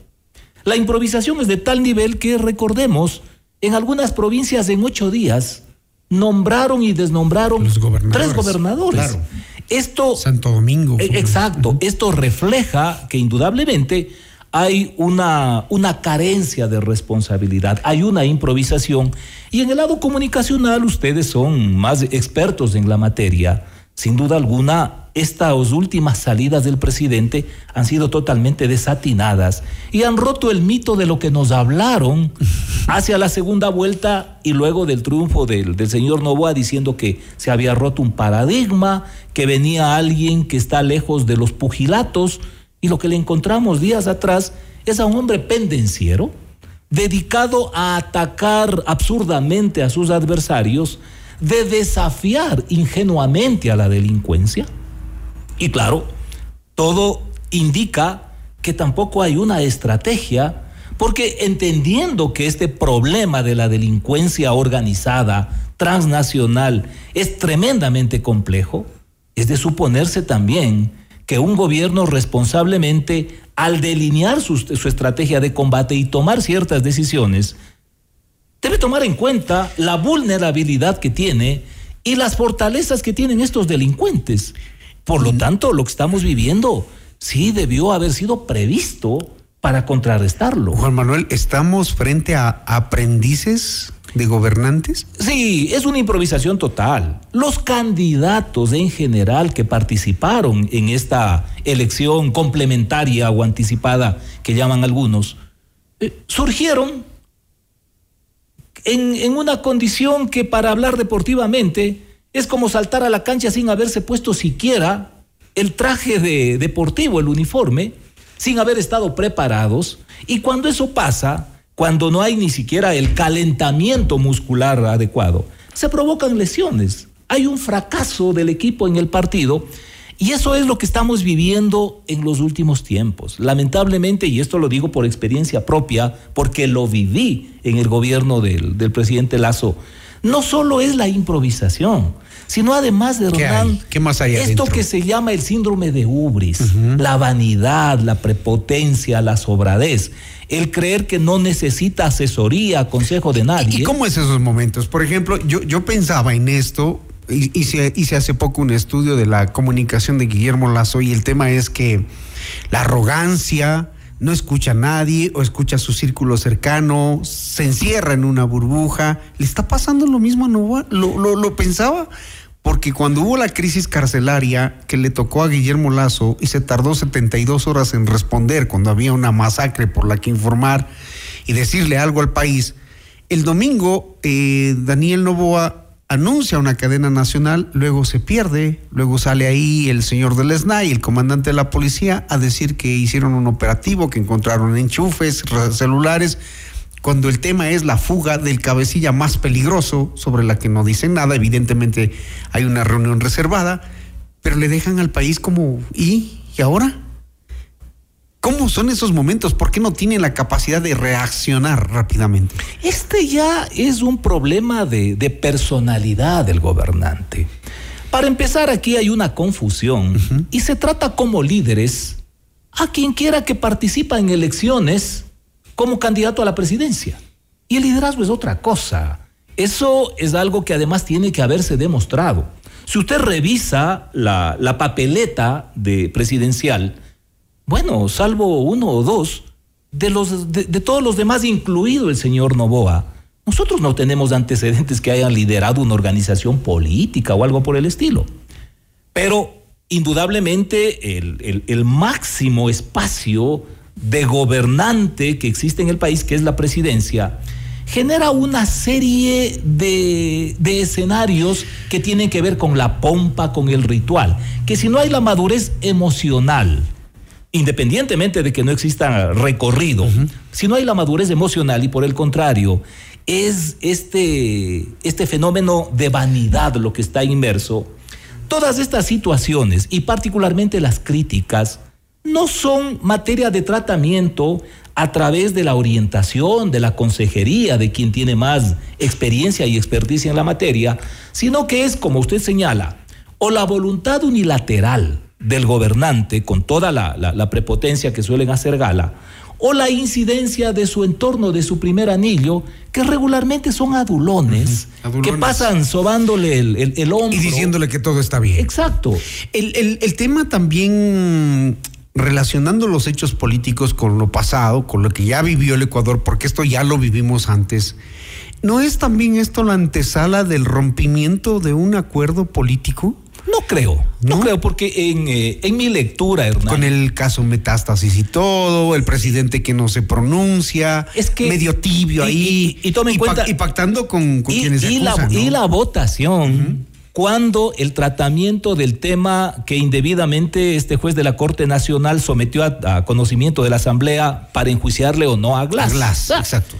La improvisación es de tal nivel que, recordemos, en algunas provincias en ocho días nombraron y desnombraron tres gobernadores. Claro. Esto, Santo Domingo. Eh, Exacto, esto refleja que indudablemente hay una, una carencia de responsabilidad, hay una improvisación y en el lado comunicacional ustedes son más expertos en la materia. Sin duda alguna, estas últimas salidas del presidente han sido totalmente desatinadas y han roto el mito de lo que nos hablaron hacia la segunda vuelta y luego del triunfo del, del señor Novoa diciendo que se había roto un paradigma, que venía alguien que está lejos de los pugilatos y lo que le encontramos días atrás es a un hombre pendenciero dedicado a atacar absurdamente a sus adversarios, de desafiar ingenuamente a la delincuencia. Y claro, todo indica que tampoco hay una estrategia, porque entendiendo que este problema de la delincuencia organizada, transnacional, es tremendamente complejo, es de suponerse también que un gobierno responsablemente, al delinear su, su estrategia de combate y tomar ciertas decisiones, debe tomar en cuenta la vulnerabilidad que tiene y las fortalezas que tienen estos delincuentes. Por lo tanto, lo que estamos viviendo sí debió haber sido previsto para contrarrestarlo. Juan Manuel, ¿estamos frente a aprendices de gobernantes? Sí, es una improvisación total. Los candidatos en general que participaron en esta elección complementaria o anticipada que llaman algunos, eh, surgieron en, una condición que para hablar deportivamente es como saltar a la cancha sin haberse puesto siquiera el traje de, deportivo, el uniforme, sin haber estado preparados. Y cuando eso pasa, cuando no hay ni siquiera el calentamiento muscular adecuado, se provocan lesiones. Hay un fracaso del equipo en el partido y eso es lo que estamos viviendo en los últimos tiempos. Lamentablemente, y esto lo digo por experiencia propia, porque lo viví en el gobierno del, del presidente Lazo, no solo es la improvisación, sino además de ¿Qué Hernán? ¿Qué más hay esto adentro? que se llama el síndrome de ubris, la vanidad, la prepotencia, la sobradez, el creer que no necesita asesoría, consejo de nadie. ¿Y cómo es esos momentos? Por ejemplo, yo, yo pensaba en esto, y- hice, hice hace poco un estudio de la comunicación de Guillermo Lazo y el tema es que la arrogancia, no escucha a nadie o escucha a su círculo cercano, se encierra en una burbuja. ¿Le está pasando lo mismo a Novoa? ¿Lo, lo, lo pensaba? Porque cuando hubo la crisis carcelaria que le tocó a Guillermo Lazo y se tardó 72 horas en responder cuando había una masacre por la que informar y decirle algo al país, el domingo eh, Daniel Novoa anuncia una cadena nacional, luego se pierde, luego sale ahí el señor del SNAI, el comandante de la policía, a decir que hicieron un operativo, que encontraron enchufes, re- celulares, cuando el tema es la fuga del cabecilla más peligroso, sobre la que no dicen nada, evidentemente hay una reunión reservada, pero le dejan al país como, ¿y? ¿Y ahora? ¿Cómo son esos momentos? ¿Por qué no tienen la capacidad de reaccionar rápidamente? Este ya es un problema de, de personalidad del gobernante. Para empezar, aquí hay una confusión y se trata como líderes a quien quiera que participa en elecciones como candidato a la presidencia. Y el liderazgo es otra cosa. Eso es algo que además tiene que haberse demostrado. Si usted revisa la, la papeleta de presidencial, bueno, salvo uno o dos, de, los, de, todos los demás, incluido el señor Novoa, nosotros no tenemos antecedentes que hayan liderado una organización política o algo por el estilo. Pero indudablemente el, el- el máximo espacio de gobernante que existe en el país, que es la presidencia, genera una serie de, de escenarios que tienen que ver con la pompa, con el ritual, que si no hay la madurez emocional, independientemente de que no exista recorrido, si no hay la madurez emocional y por el contrario, es este, este fenómeno de vanidad lo que está inmerso, todas estas situaciones y particularmente las críticas no son materia de tratamiento a través de la orientación, de la consejería, de quien tiene más experiencia y experticia en la materia, sino que es, como usted señala, o la voluntad unilateral del gobernante con toda la, la- la prepotencia que suelen hacer gala, o la incidencia de su entorno, de su primer anillo, que regularmente son adulones, que adulones. pasan sobándole el, el, el hombro. Y diciéndole que todo está bien. Exacto. El, el- el tema también relacionando los hechos políticos con lo pasado, con lo que ya vivió el Ecuador, porque esto ya lo vivimos antes, ¿no es también esto la antesala del rompimiento de un acuerdo político? No creo, no, creo, porque en, eh, en mi lectura, Hernán. Con el caso Metástasis y todo, el presidente que no se pronuncia, Es que- medio tibio y- ahí. y- y tome en cuenta- y pactando con, quienes se la, acusan, ¿no? y la votación, cuando el tratamiento del tema que indebidamente este juez de la Corte Nacional sometió a, a conocimiento de la Asamblea para enjuiciarle o no a Glass. A Glass, Ah, exacto.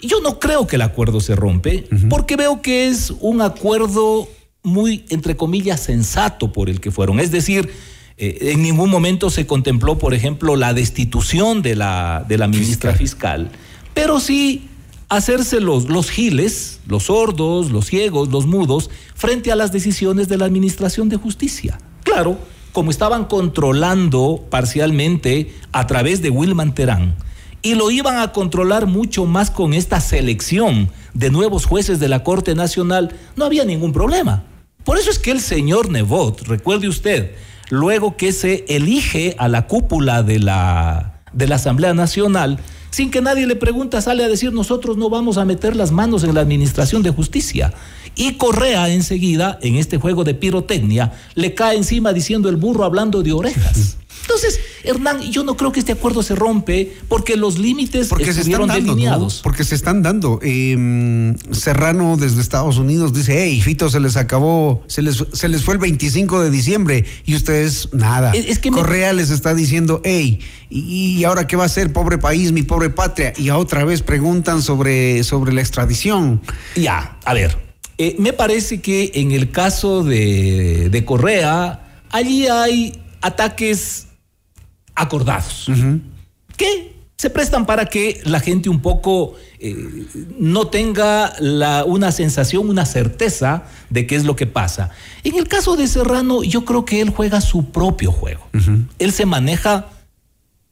Yo no creo que el acuerdo se rompe, porque veo que es un acuerdo muy, entre comillas, sensato por el que fueron. Es decir, eh, en ningún momento se contempló, por ejemplo, la destitución de la, de la ministra fiscal, pero sí hacerse los, los giles, los sordos, los ciegos, los mudos, frente a las decisiones de la Administración de Justicia. Claro, como estaban controlando parcialmente a través de Wilman Terán, y lo iban a controlar mucho más con esta selección de nuevos jueces de la Corte Nacional, no había ningún problema. Por eso es que el señor Nebot, recuerde usted, luego que se elige a la cúpula de la, de la Asamblea Nacional, sin que nadie le pregunta, sale a decir nosotros no vamos a meter las manos en la administración de justicia. Y Correa enseguida, en este juego de pirotecnia, le cae encima diciendo el burro hablando de orejas. Entonces, Hernán, yo no creo que este acuerdo se rompe porque los límites Porque se están dando, ¿no? delineados. Porque se están dando. Eh, Serrano desde Estados Unidos dice, hey, Fito se les acabó, se les, se les fue el 25 de diciembre y ustedes nada. Es- es que me- Correa les está diciendo, hey, ¿y, y ahora qué va a hacer, pobre país, mi pobre patria? Y otra vez preguntan sobre, sobre la extradición. Ya, a ver, eh, me parece que en el caso de, de Correa, allí hay ataques acordados que se prestan para que la gente un poco eh, no tenga la- una sensación, una certeza de qué es lo que pasa. En el caso de Serrano, yo creo que él juega su propio juego. Él se maneja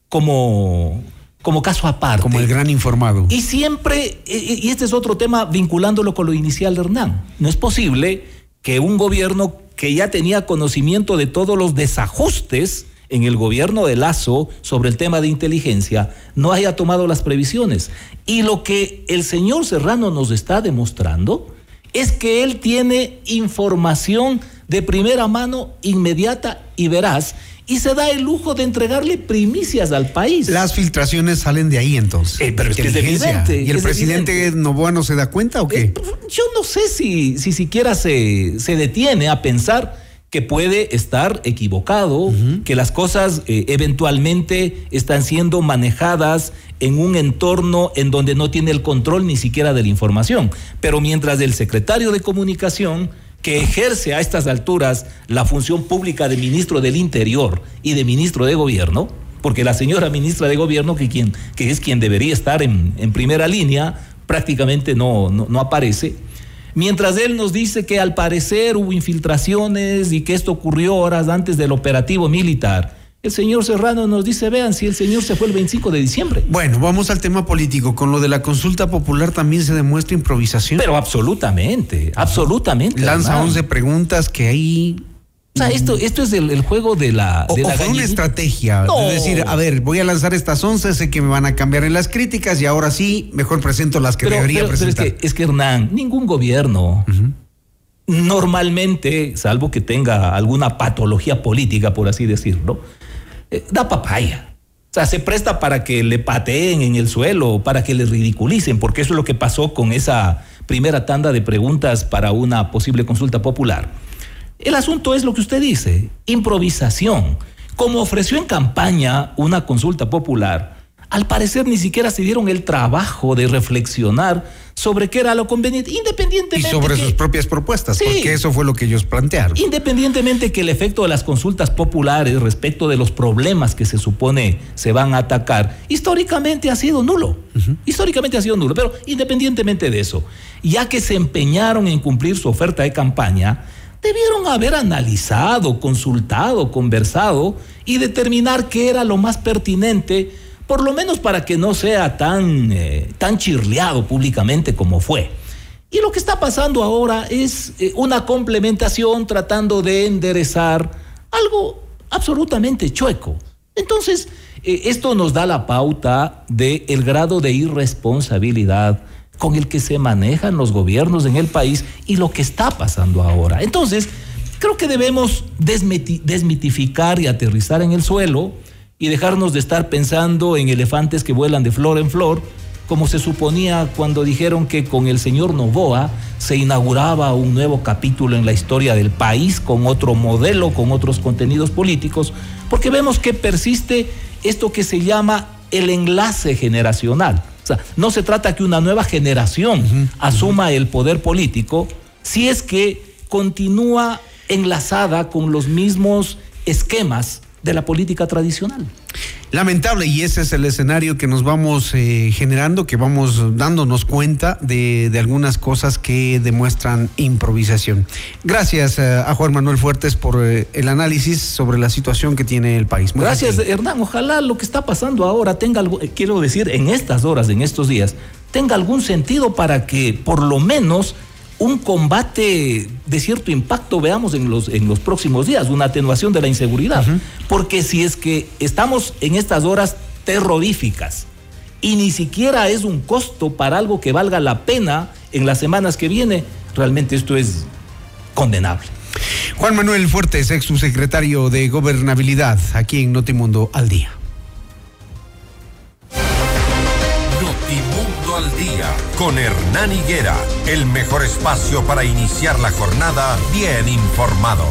como, como caso aparte. Como el gran informado. Y siempre, y y este es otro tema vinculándolo con lo inicial de Hernán, no es posible que un gobierno que ya tenía conocimiento de todos los desajustes en el gobierno de Lazo sobre el tema de inteligencia no haya tomado las previsiones. Y lo que el señor Serrano nos está demostrando es que él tiene información de primera mano, inmediata y veraz, y se da el lujo de entregarle primicias al país. Las filtraciones salen de ahí entonces. Eh, pero es que es evidente, ¿Y el es presidente evidente. Novoa no se da cuenta o qué? Yo no sé si, si siquiera se, se detiene a pensar que puede estar equivocado, que las cosas eh, eventualmente están siendo manejadas en un entorno en donde no tiene el control ni siquiera de la información. Pero mientras el secretario de comunicación, que ejerce a estas alturas la función pública de ministro del Interior y de ministro de Gobierno, porque la señora ministra de Gobierno, que, es quien debería estar en, primera línea, prácticamente no, no aparece. Mientras él nos dice que al parecer hubo infiltraciones y que esto ocurrió horas antes del operativo militar. El señor Serrano nos dice, vean, si el señor se fue el 25 de diciembre. Bueno, vamos al tema político. Con lo de la consulta popular también se demuestra improvisación. Pero absolutamente, absolutamente. Lanza hermano. 11 preguntas que ahí... O sea, esto, esto es el, el juego de la... O, de o la fue una estrategia. No. Es decir, a ver, voy a lanzar estas 11, sé que me van a cambiar en las críticas y ahora sí, mejor presento las que Pero, debería pero- pero es, presentar. que, es que Hernán, ningún gobierno, normalmente, salvo que tenga alguna patología política, por así decirlo, eh, da papaya. O sea, se presta para que le pateen en el suelo, para que le ridiculicen, porque eso es lo que pasó con esa primera tanda de preguntas para una posible consulta popular. El asunto es lo que usted dice, improvisación. Como ofreció en campaña una consulta popular, al parecer ni siquiera se dieron el trabajo de reflexionar sobre qué era lo conveniente, Y independientemente sobre que- sus propias propuestas, Sí. porque eso fue lo que ellos plantearon. Independientemente que el efecto de las consultas populares respecto de los problemas que se supone se van a atacar, históricamente ha sido nulo. Históricamente ha sido nulo. Pero independientemente de eso, ya que se empeñaron en cumplir su oferta de campaña, debieron haber analizado, consultado, conversado y determinar qué era lo más pertinente, por lo menos para que no sea tan, eh, tan chirleado públicamente como fue. Y lo que está pasando ahora es eh, una complementación tratando de enderezar algo absolutamente chueco. Entonces, eh, esto nos da la pauta del el grado de irresponsabilidad con el que se manejan los gobiernos en el país y lo que está pasando ahora. Entonces, creo que debemos desmiti- desmitificar y aterrizar en el suelo y dejarnos de estar pensando en elefantes que vuelan de flor en flor, como se suponía cuando dijeron que con el señor Novoa se inauguraba un nuevo capítulo en la historia del país, con otro modelo, con otros contenidos políticos, porque vemos que persiste esto que se llama el enlace generacional. O sea, no se trata que una nueva generación asuma el poder político si es que continúa enlazada con los mismos esquemas de la política tradicional. Lamentable, y ese es el escenario que nos vamos eh, generando, que vamos dándonos cuenta de, de algunas cosas que demuestran improvisación. Gracias eh, a Juan Manuel Fuertes por eh, el análisis sobre la situación que tiene el país. Muy Gracias, gentil. Hernán. Ojalá lo que está pasando ahora tenga algo, quiero decir, en estas horas, en estos días, tenga algún sentido para que por lo menos un combate de cierto impacto veamos en los, en los próximos días, una atenuación de la inseguridad. Porque si es que estamos en estas horas terroríficas y ni siquiera es un costo para algo que valga la pena en las semanas que viene, realmente esto es condenable. Juan Manuel Fuertes, ex subsecretario de Gobernabilidad, aquí en Notimundo al Día. Con Hernán Higuera, el mejor espacio para iniciar la jornada bien informados.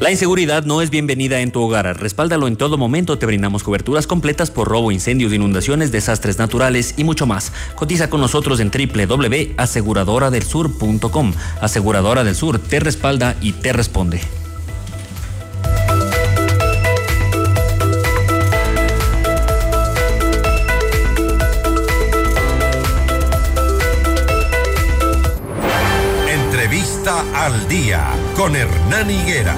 La inseguridad no es bienvenida en tu hogar. Respáldalo en todo momento. Te brindamos coberturas completas por robo, incendios, inundaciones, desastres naturales y mucho más. Cotiza con nosotros en www.aseguradoradelsur.com. Aseguradora del Sur te respalda y te responde. Al día con Hernán Higuera.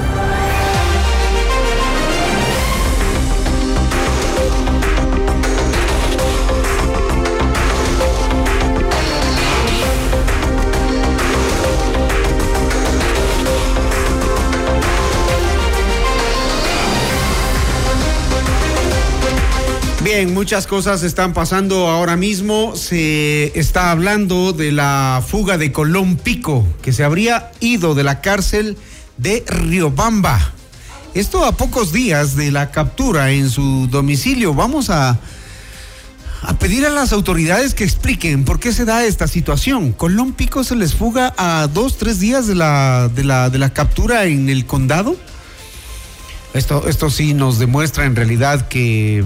Muchas cosas están pasando ahora mismo. Se está hablando de la fuga de Colón Pico, que se habría ido de la cárcel de Riobamba. Esto a pocos días de la captura en su domicilio. Vamos a, a pedir a las autoridades que expliquen por qué se da esta situación. Colón Pico se les fuga a dos, tres días de la, de la, de la captura en el condado. Esto, esto sí nos demuestra en realidad que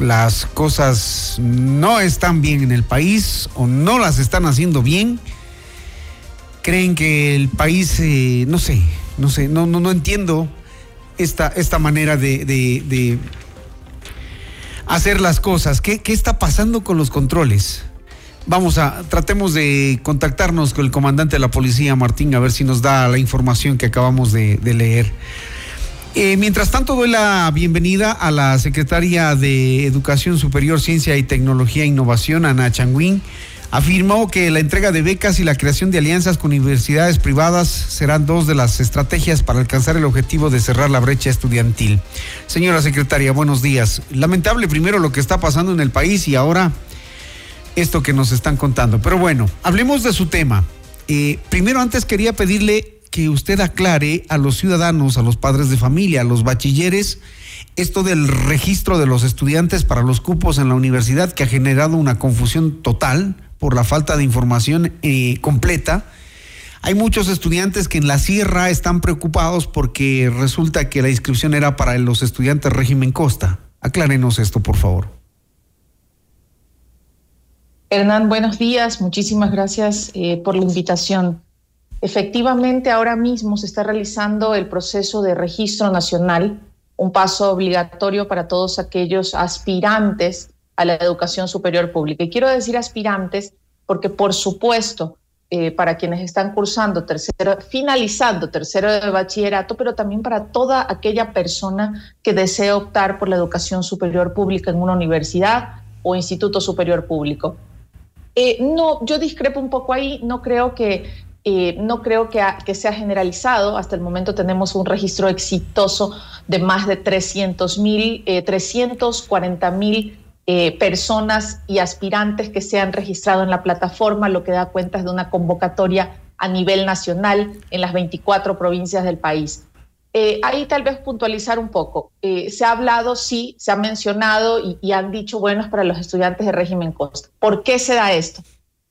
las cosas no están bien en el país o no las están haciendo bien. creen que el país, eh, no sé, no sé, no, no, no entiendo esta, esta manera de, hacer las cosas. ¿Qué, ¿Qué está pasando con los controles? Vamos a, tratemos de contactarnos con el comandante de la policía, Martín, a ver si nos da la información que acabamos de leer. Eh, mientras tanto, doy la bienvenida a la secretaria de Educación Superior, Ciencia y Tecnología e Innovación, Ana Changuín. Afirmó que la entrega de becas y la creación de alianzas con universidades privadas serán dos de las estrategias para alcanzar el objetivo de cerrar la brecha estudiantil. Señora secretaria, buenos días. Lamentable primero lo que está pasando en el país y ahora esto que nos están contando. Pero bueno, hablemos de su tema. Eh, primero, antes quería pedirle que usted aclare a los ciudadanos, a los padres de familia, a los bachilleres, esto del registro de los estudiantes para los cupos en la universidad que ha generado una confusión total por la falta de información eh, completa. Hay muchos estudiantes que en la sierra están preocupados porque resulta que la inscripción era para los estudiantes régimen costa. Aclárenos esto, por favor. Hernán, buenos días. Muchísimas gracias eh, por la invitación. Efectivamente, ahora mismo se está realizando el proceso de registro nacional, un paso obligatorio para todos aquellos aspirantes a la educación superior pública. Y quiero decir aspirantes porque, por supuesto, eh, para quienes están cursando tercero, finalizando tercero de bachillerato, pero también para toda aquella persona que desee optar por la educación superior pública en una universidad o instituto superior público. Eh, no, yo discrepo un poco ahí, no creo que, eh, no creo que, sea generalizado. Hasta el momento tenemos un registro exitoso de más de 300 mil, 340 mil eh, personas y aspirantes que se han registrado en la plataforma, lo que da cuenta es de una convocatoria a nivel nacional en las 24 provincias del país. Eh, ahí tal vez puntualizar un poco. Eh, se ha hablado, sí, se ha mencionado y, y han dicho, bueno, es para los estudiantes de régimen costa. ¿Por qué se da esto?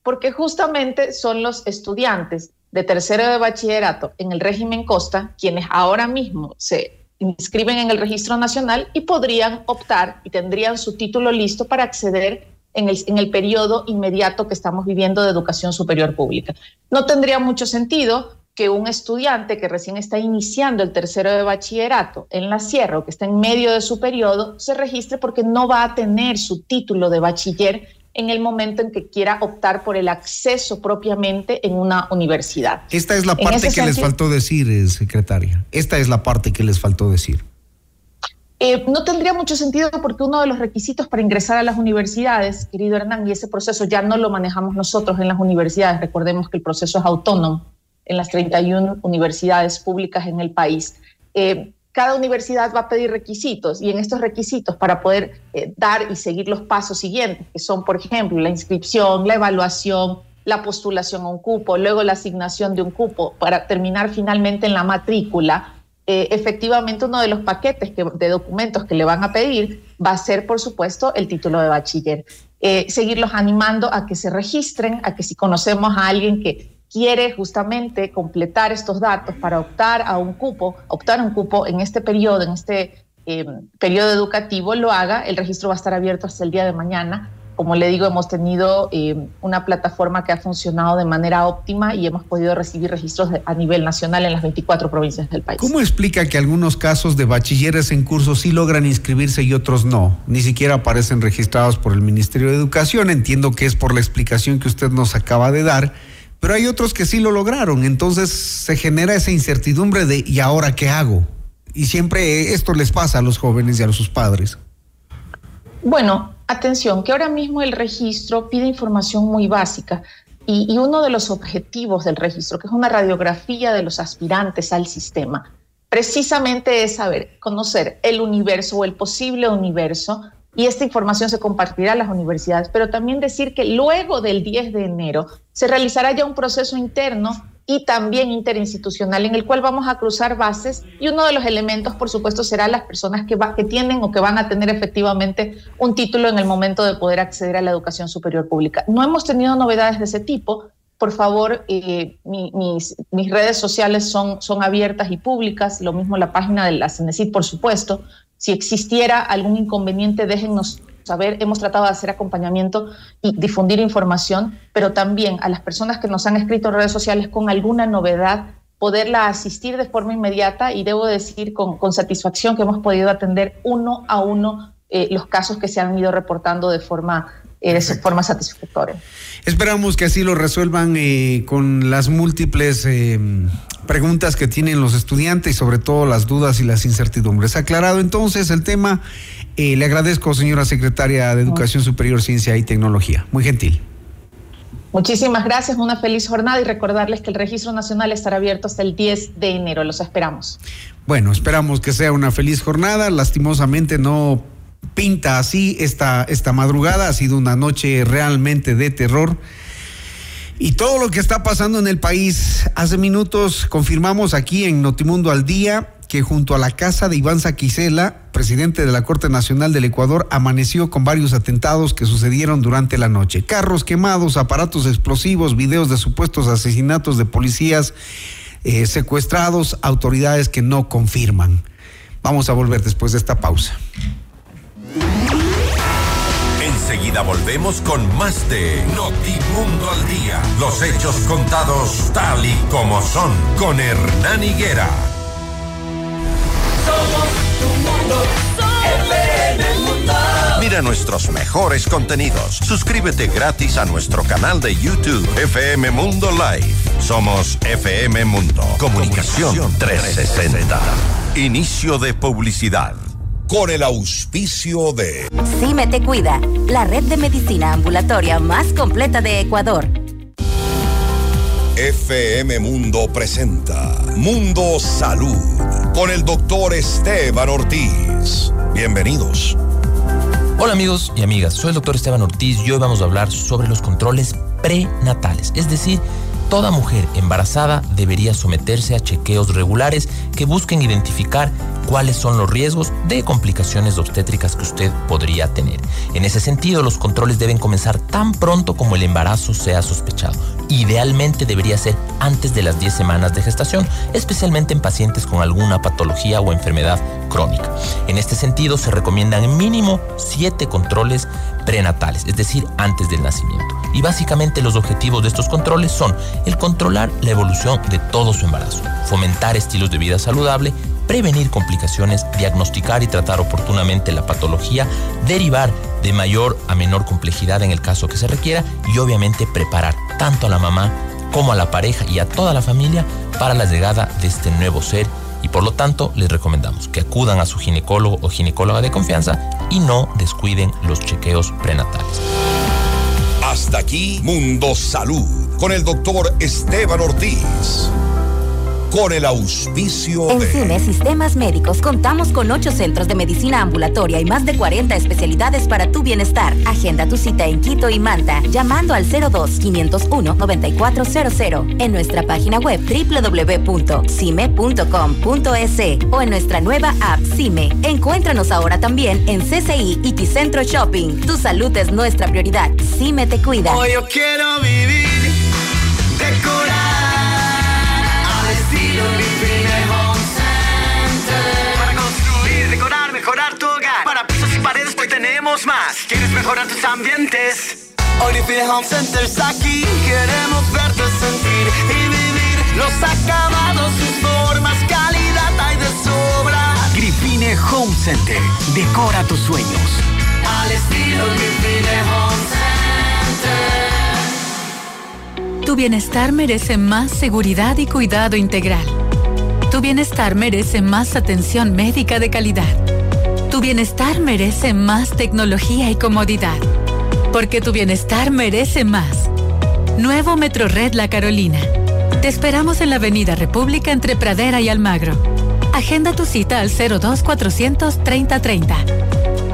Porque justamente son los estudiantes de tercero de bachillerato en el régimen costa quienes ahora mismo se inscriben en el registro nacional y podrían optar y tendrían su título listo para acceder en el, en periodo inmediato que estamos viviendo de educación superior pública. No tendría mucho sentido que un estudiante que recién está iniciando el tercero de bachillerato en la sierra o que está en medio de su periodo se registre porque no va a tener su título de bachiller en el momento en que quiera optar por el acceso propiamente en una universidad. Esta es la parte que les faltó decir, eh, secretaria. Esta es la parte que les faltó decir. Eh, no tendría mucho sentido porque uno de los requisitos para ingresar a las universidades, querido Hernán, y ese proceso ya no lo manejamos nosotros en las universidades, recordemos que el proceso es autónomo en las 31 universidades públicas en el país. Eh, cada universidad va a pedir requisitos y en estos requisitos para poder eh, dar y seguir los pasos siguientes, que son, por ejemplo, la inscripción, la evaluación, la postulación a un cupo, luego la asignación de un cupo, para terminar finalmente en la matrícula, eh, efectivamente uno de los paquetes que- de documentos que le van a pedir va a ser, por supuesto, el título de bachiller. Eh, seguirlos animando a que se registren, a que si conocemos a alguien que quiere justamente completar estos datos para optar a un cupo, optar a un cupo en este periodo, en este eh, periodo educativo, lo haga. El registro va a estar abierto hasta el día de mañana. Como le digo, hemos tenido eh, una plataforma que ha funcionado de manera óptima y hemos podido recibir registros de- a nivel nacional en las 24 provincias del país. ¿Cómo explica que algunos casos de bachilleres en curso sí logran inscribirse y otros no? Ni siquiera aparecen registrados por el Ministerio de Educación. Entiendo que es por la explicación que usted nos acaba de dar, pero hay otros que sí lo lograron. Entonces se genera esa incertidumbre de ¿y ahora qué hago? Y siempre esto les pasa a los jóvenes y a sus padres. Bueno, atención, que ahora mismo el registro pide información muy básica y, y uno de los objetivos del registro, que es una radiografía de los aspirantes al sistema, precisamente es saber, conocer el universo o el posible universo y esta información se compartirá a las universidades, pero también decir que luego del 10 de enero se realizará ya un proceso interno y también interinstitucional en el cual vamos a cruzar bases y uno de los elementos, por supuesto, será las personas que, va- que tienen o que van a tener efectivamente un título en el momento de poder acceder a la educación superior pública. No hemos tenido novedades de ese tipo. Por favor, eh, mi- mis, redes sociales son, son abiertas y públicas, lo mismo la página de la CENESID, por supuesto. Si existiera algún inconveniente, déjennos saber, hemos tratado de hacer acompañamiento y difundir información, pero también a las personas que nos han escrito en redes sociales con alguna novedad, poderla asistir de forma inmediata y debo decir con, satisfacción que hemos podido atender uno a uno eh, los casos que se han ido reportando de forma, eh, de forma satisfactoria. Esperamos que así lo resuelvan eh, con las múltiples eh, preguntas que tienen los estudiantes y sobre todo las dudas y las incertidumbres. Aclarado entonces el tema, eh, le agradezco, señora secretaria de Educación Superior, Ciencia y Tecnología. Muy gentil. Muchísimas gracias, una feliz jornada y recordarles que el Registro Nacional estará abierto hasta el 10 de enero. Los esperamos. Bueno, esperamos que sea una feliz jornada. Lastimosamente no pinta así esta, esta madrugada. Ha sido una noche realmente de terror. Y todo lo que está pasando en el país, hace minutos confirmamos aquí en Notimundo al Día que junto a la casa de Iván Saquicela, presidente de la Corte Nacional del Ecuador, amaneció con varios atentados que sucedieron durante la noche. Carros quemados, aparatos explosivos, videos de supuestos asesinatos de policías eh, secuestrados, autoridades que no confirman. Vamos a volver después de esta pausa. Enseguida volvemos con más de Notimundo al Día. Los hechos contados tal y como son con Hernán Higuera. Somos tu mundo. FM Mundo. Mira nuestros mejores contenidos. Suscríbete gratis a nuestro canal de YouTube FM Mundo Live. Somos FM Mundo. Comunicación 360. Inicio de publicidad. Con el auspicio de CIME Te Cuida, la red de medicina ambulatoria más completa de Ecuador. FM Mundo presenta Mundo Salud con el doctor Esteban Ortiz. Bienvenidos. Hola amigos y amigas, soy el doctor Esteban Ortiz y hoy vamos a hablar sobre los controles prenatales, es decir, toda mujer embarazada debería someterse a chequeos regulares que busquen identificar cuáles son los riesgos de complicaciones obstétricas que usted podría tener. En ese sentido, los controles deben comenzar tan pronto como el embarazo sea sospechado. Idealmente debería ser antes de las 10 semanas de gestación, especialmente en pacientes con alguna patología o enfermedad crónica. En este sentido, se recomiendan mínimo 7 controles prenatales, es decir, antes del nacimiento. Y básicamente los objetivos de estos controles son el controlar la evolución de todo su embarazo, fomentar estilos de vida saludable, prevenir complicaciones, diagnosticar y tratar oportunamente la patología, derivar de mayor a menor complejidad en el caso que se requiera y obviamente preparar tanto a la mamá como a la pareja y a toda la familia para la llegada de este nuevo ser y por lo tanto les recomendamos que acudan a su ginecólogo o ginecóloga de confianza y no descuiden los chequeos prenatales. Hasta aquí Mundo Salud con el doctor Esteban Ortiz. Con el auspicio En de CIME Sistemas Médicos contamos con ocho centros de medicina ambulatoria y más de 40 especialidades para tu bienestar. Agenda tu cita en Quito y Manta llamando al 02-501-9400 en nuestra página web www.cime.com.es o en nuestra nueva app CIME. Encuéntranos ahora también en CCI y Ticentro Shopping. Tu salud es nuestra prioridad. CIME te cuida. Hoy yo quiero vivir, tenemos más. ¿Quieres mejorar tus ambientes? Grifine Home Center está aquí. Queremos verte sentir y vivir los acabados, sus formas, calidad hay de sobra. Grifine Home Center. Decora tus sueños. Al estilo Grifine Home Center. Tu bienestar merece más seguridad y cuidado integral. Tu bienestar merece más atención médica de calidad. Bienestar merece más tecnología y comodidad. Porque tu bienestar merece más. Nuevo Metrored La Carolina. Te esperamos en la Avenida República entre Pradera y Almagro. Agenda tu cita al 02 400 3030.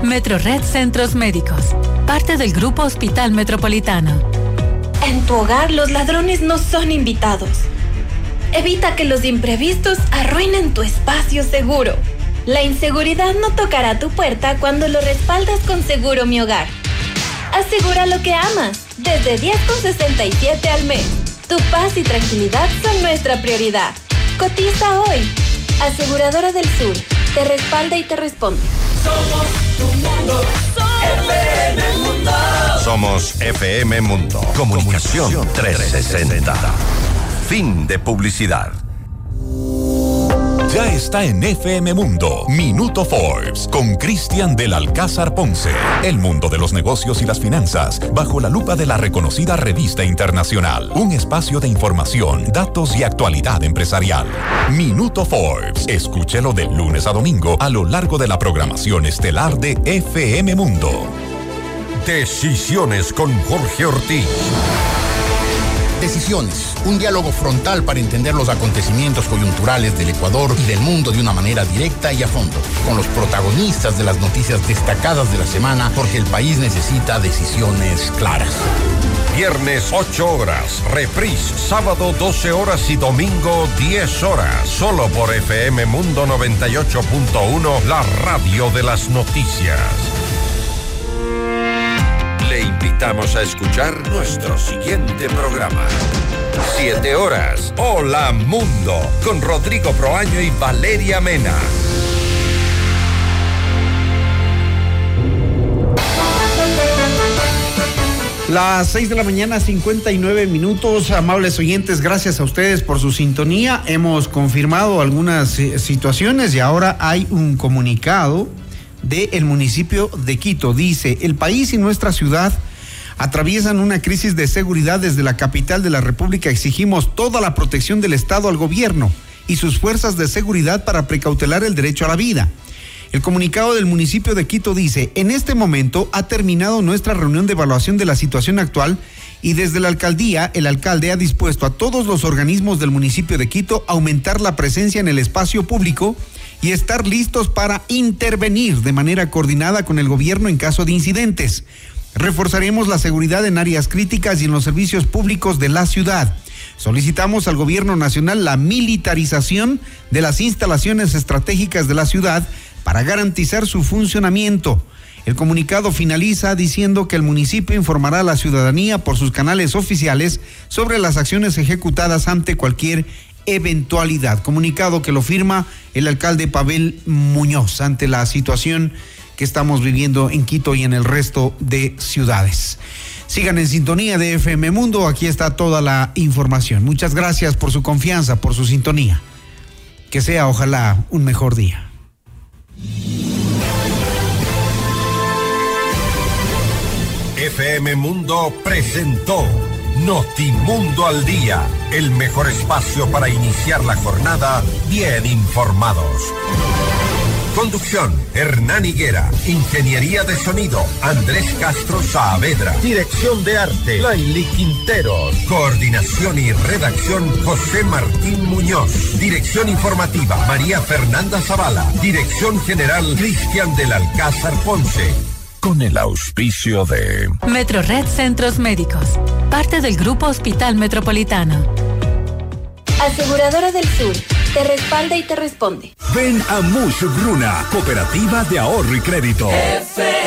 Metrored Centros Médicos. Parte del Grupo Hospital Metropolitano. En tu hogar los ladrones no son invitados. Evita que los imprevistos arruinen tu espacio seguro. La inseguridad no tocará tu puerta cuando lo respaldas con Seguro Mi Hogar. Asegura lo que amas, desde 10,67 al mes. Tu paz y tranquilidad son nuestra prioridad. Cotiza hoy. Aseguradora del Sur, te respalda y te responde. Somos tu mundo. FM FM Mundo. Somos FM Mundo. Comunicación 360. Fin de publicidad. Ya está en FM Mundo, Minuto Forbes, con Cristian del Alcázar Ponce. El mundo de los negocios y las finanzas, bajo la lupa de la reconocida revista internacional. Un espacio de información, datos y actualidad empresarial. Minuto Forbes, escúchelo de lunes a domingo a lo largo de la programación estelar de FM Mundo. Decisiones con Jorge Ortiz. Decisiones, un diálogo frontal para entender los acontecimientos coyunturales del Ecuador y del mundo de una manera directa y a fondo, con los protagonistas de las noticias destacadas de la semana, porque el país necesita decisiones claras. Viernes 8 horas, reprise sábado 12 horas y domingo 10 horas, solo por FM Mundo 98.1, la radio de las noticias. Invitamos a escuchar nuestro siguiente programa. Siete horas. Hola Mundo. Con Rodrigo Proaño y Valeria Mena. Las 6 de la mañana, 59 minutos. Amables oyentes, gracias a ustedes por su sintonía. Hemos confirmado algunas eh, situaciones y ahora hay un comunicado del municipio de Quito. Dice, el país y nuestra ciudad atraviesan una crisis de seguridad desde la capital de la República. Exigimos toda la protección del Estado al gobierno y sus fuerzas de seguridad para precautelar el derecho a la vida. El comunicado del municipio de Quito dice, en este momento ha terminado nuestra reunión de evaluación de la situación actual y desde la alcaldía el alcalde ha dispuesto a todos los organismos del municipio de Quito aumentar la presencia en el espacio público y estar listos para intervenir de manera coordinada con el gobierno en caso de incidentes. Reforzaremos la seguridad en áreas críticas y en los servicios públicos de la ciudad. Solicitamos al gobierno nacional la militarización de las instalaciones estratégicas de la ciudad para garantizar su funcionamiento. El comunicado finaliza diciendo que el municipio informará a la ciudadanía por sus canales oficiales sobre las acciones ejecutadas ante cualquier eventualidad. Comunicado que lo firma el alcalde Pavel Muñoz ante la situación que estamos viviendo en Quito y en el resto de ciudades. Sigan en sintonía de FM Mundo, aquí está toda la información. Muchas gracias por su confianza, por su sintonía. Que sea ojalá un mejor día. FM Mundo presentó Notimundo al Día, el mejor espacio para iniciar la jornada bien informados. Conducción, Hernán Higuera. Ingeniería de sonido, Andrés Castro Saavedra. Dirección de arte, Laili Quinteros. Coordinación y redacción, José Martín Muñoz. Dirección informativa, María Fernanda Zavala. Dirección general, Cristian del Alcázar Ponce. Con el auspicio de... Metrored Centros Médicos, parte del Grupo Hospital Metropolitano. Aseguradora del Sur, te respalda y te responde. Ven a Mush Bruna, Cooperativa de Ahorro y Crédito.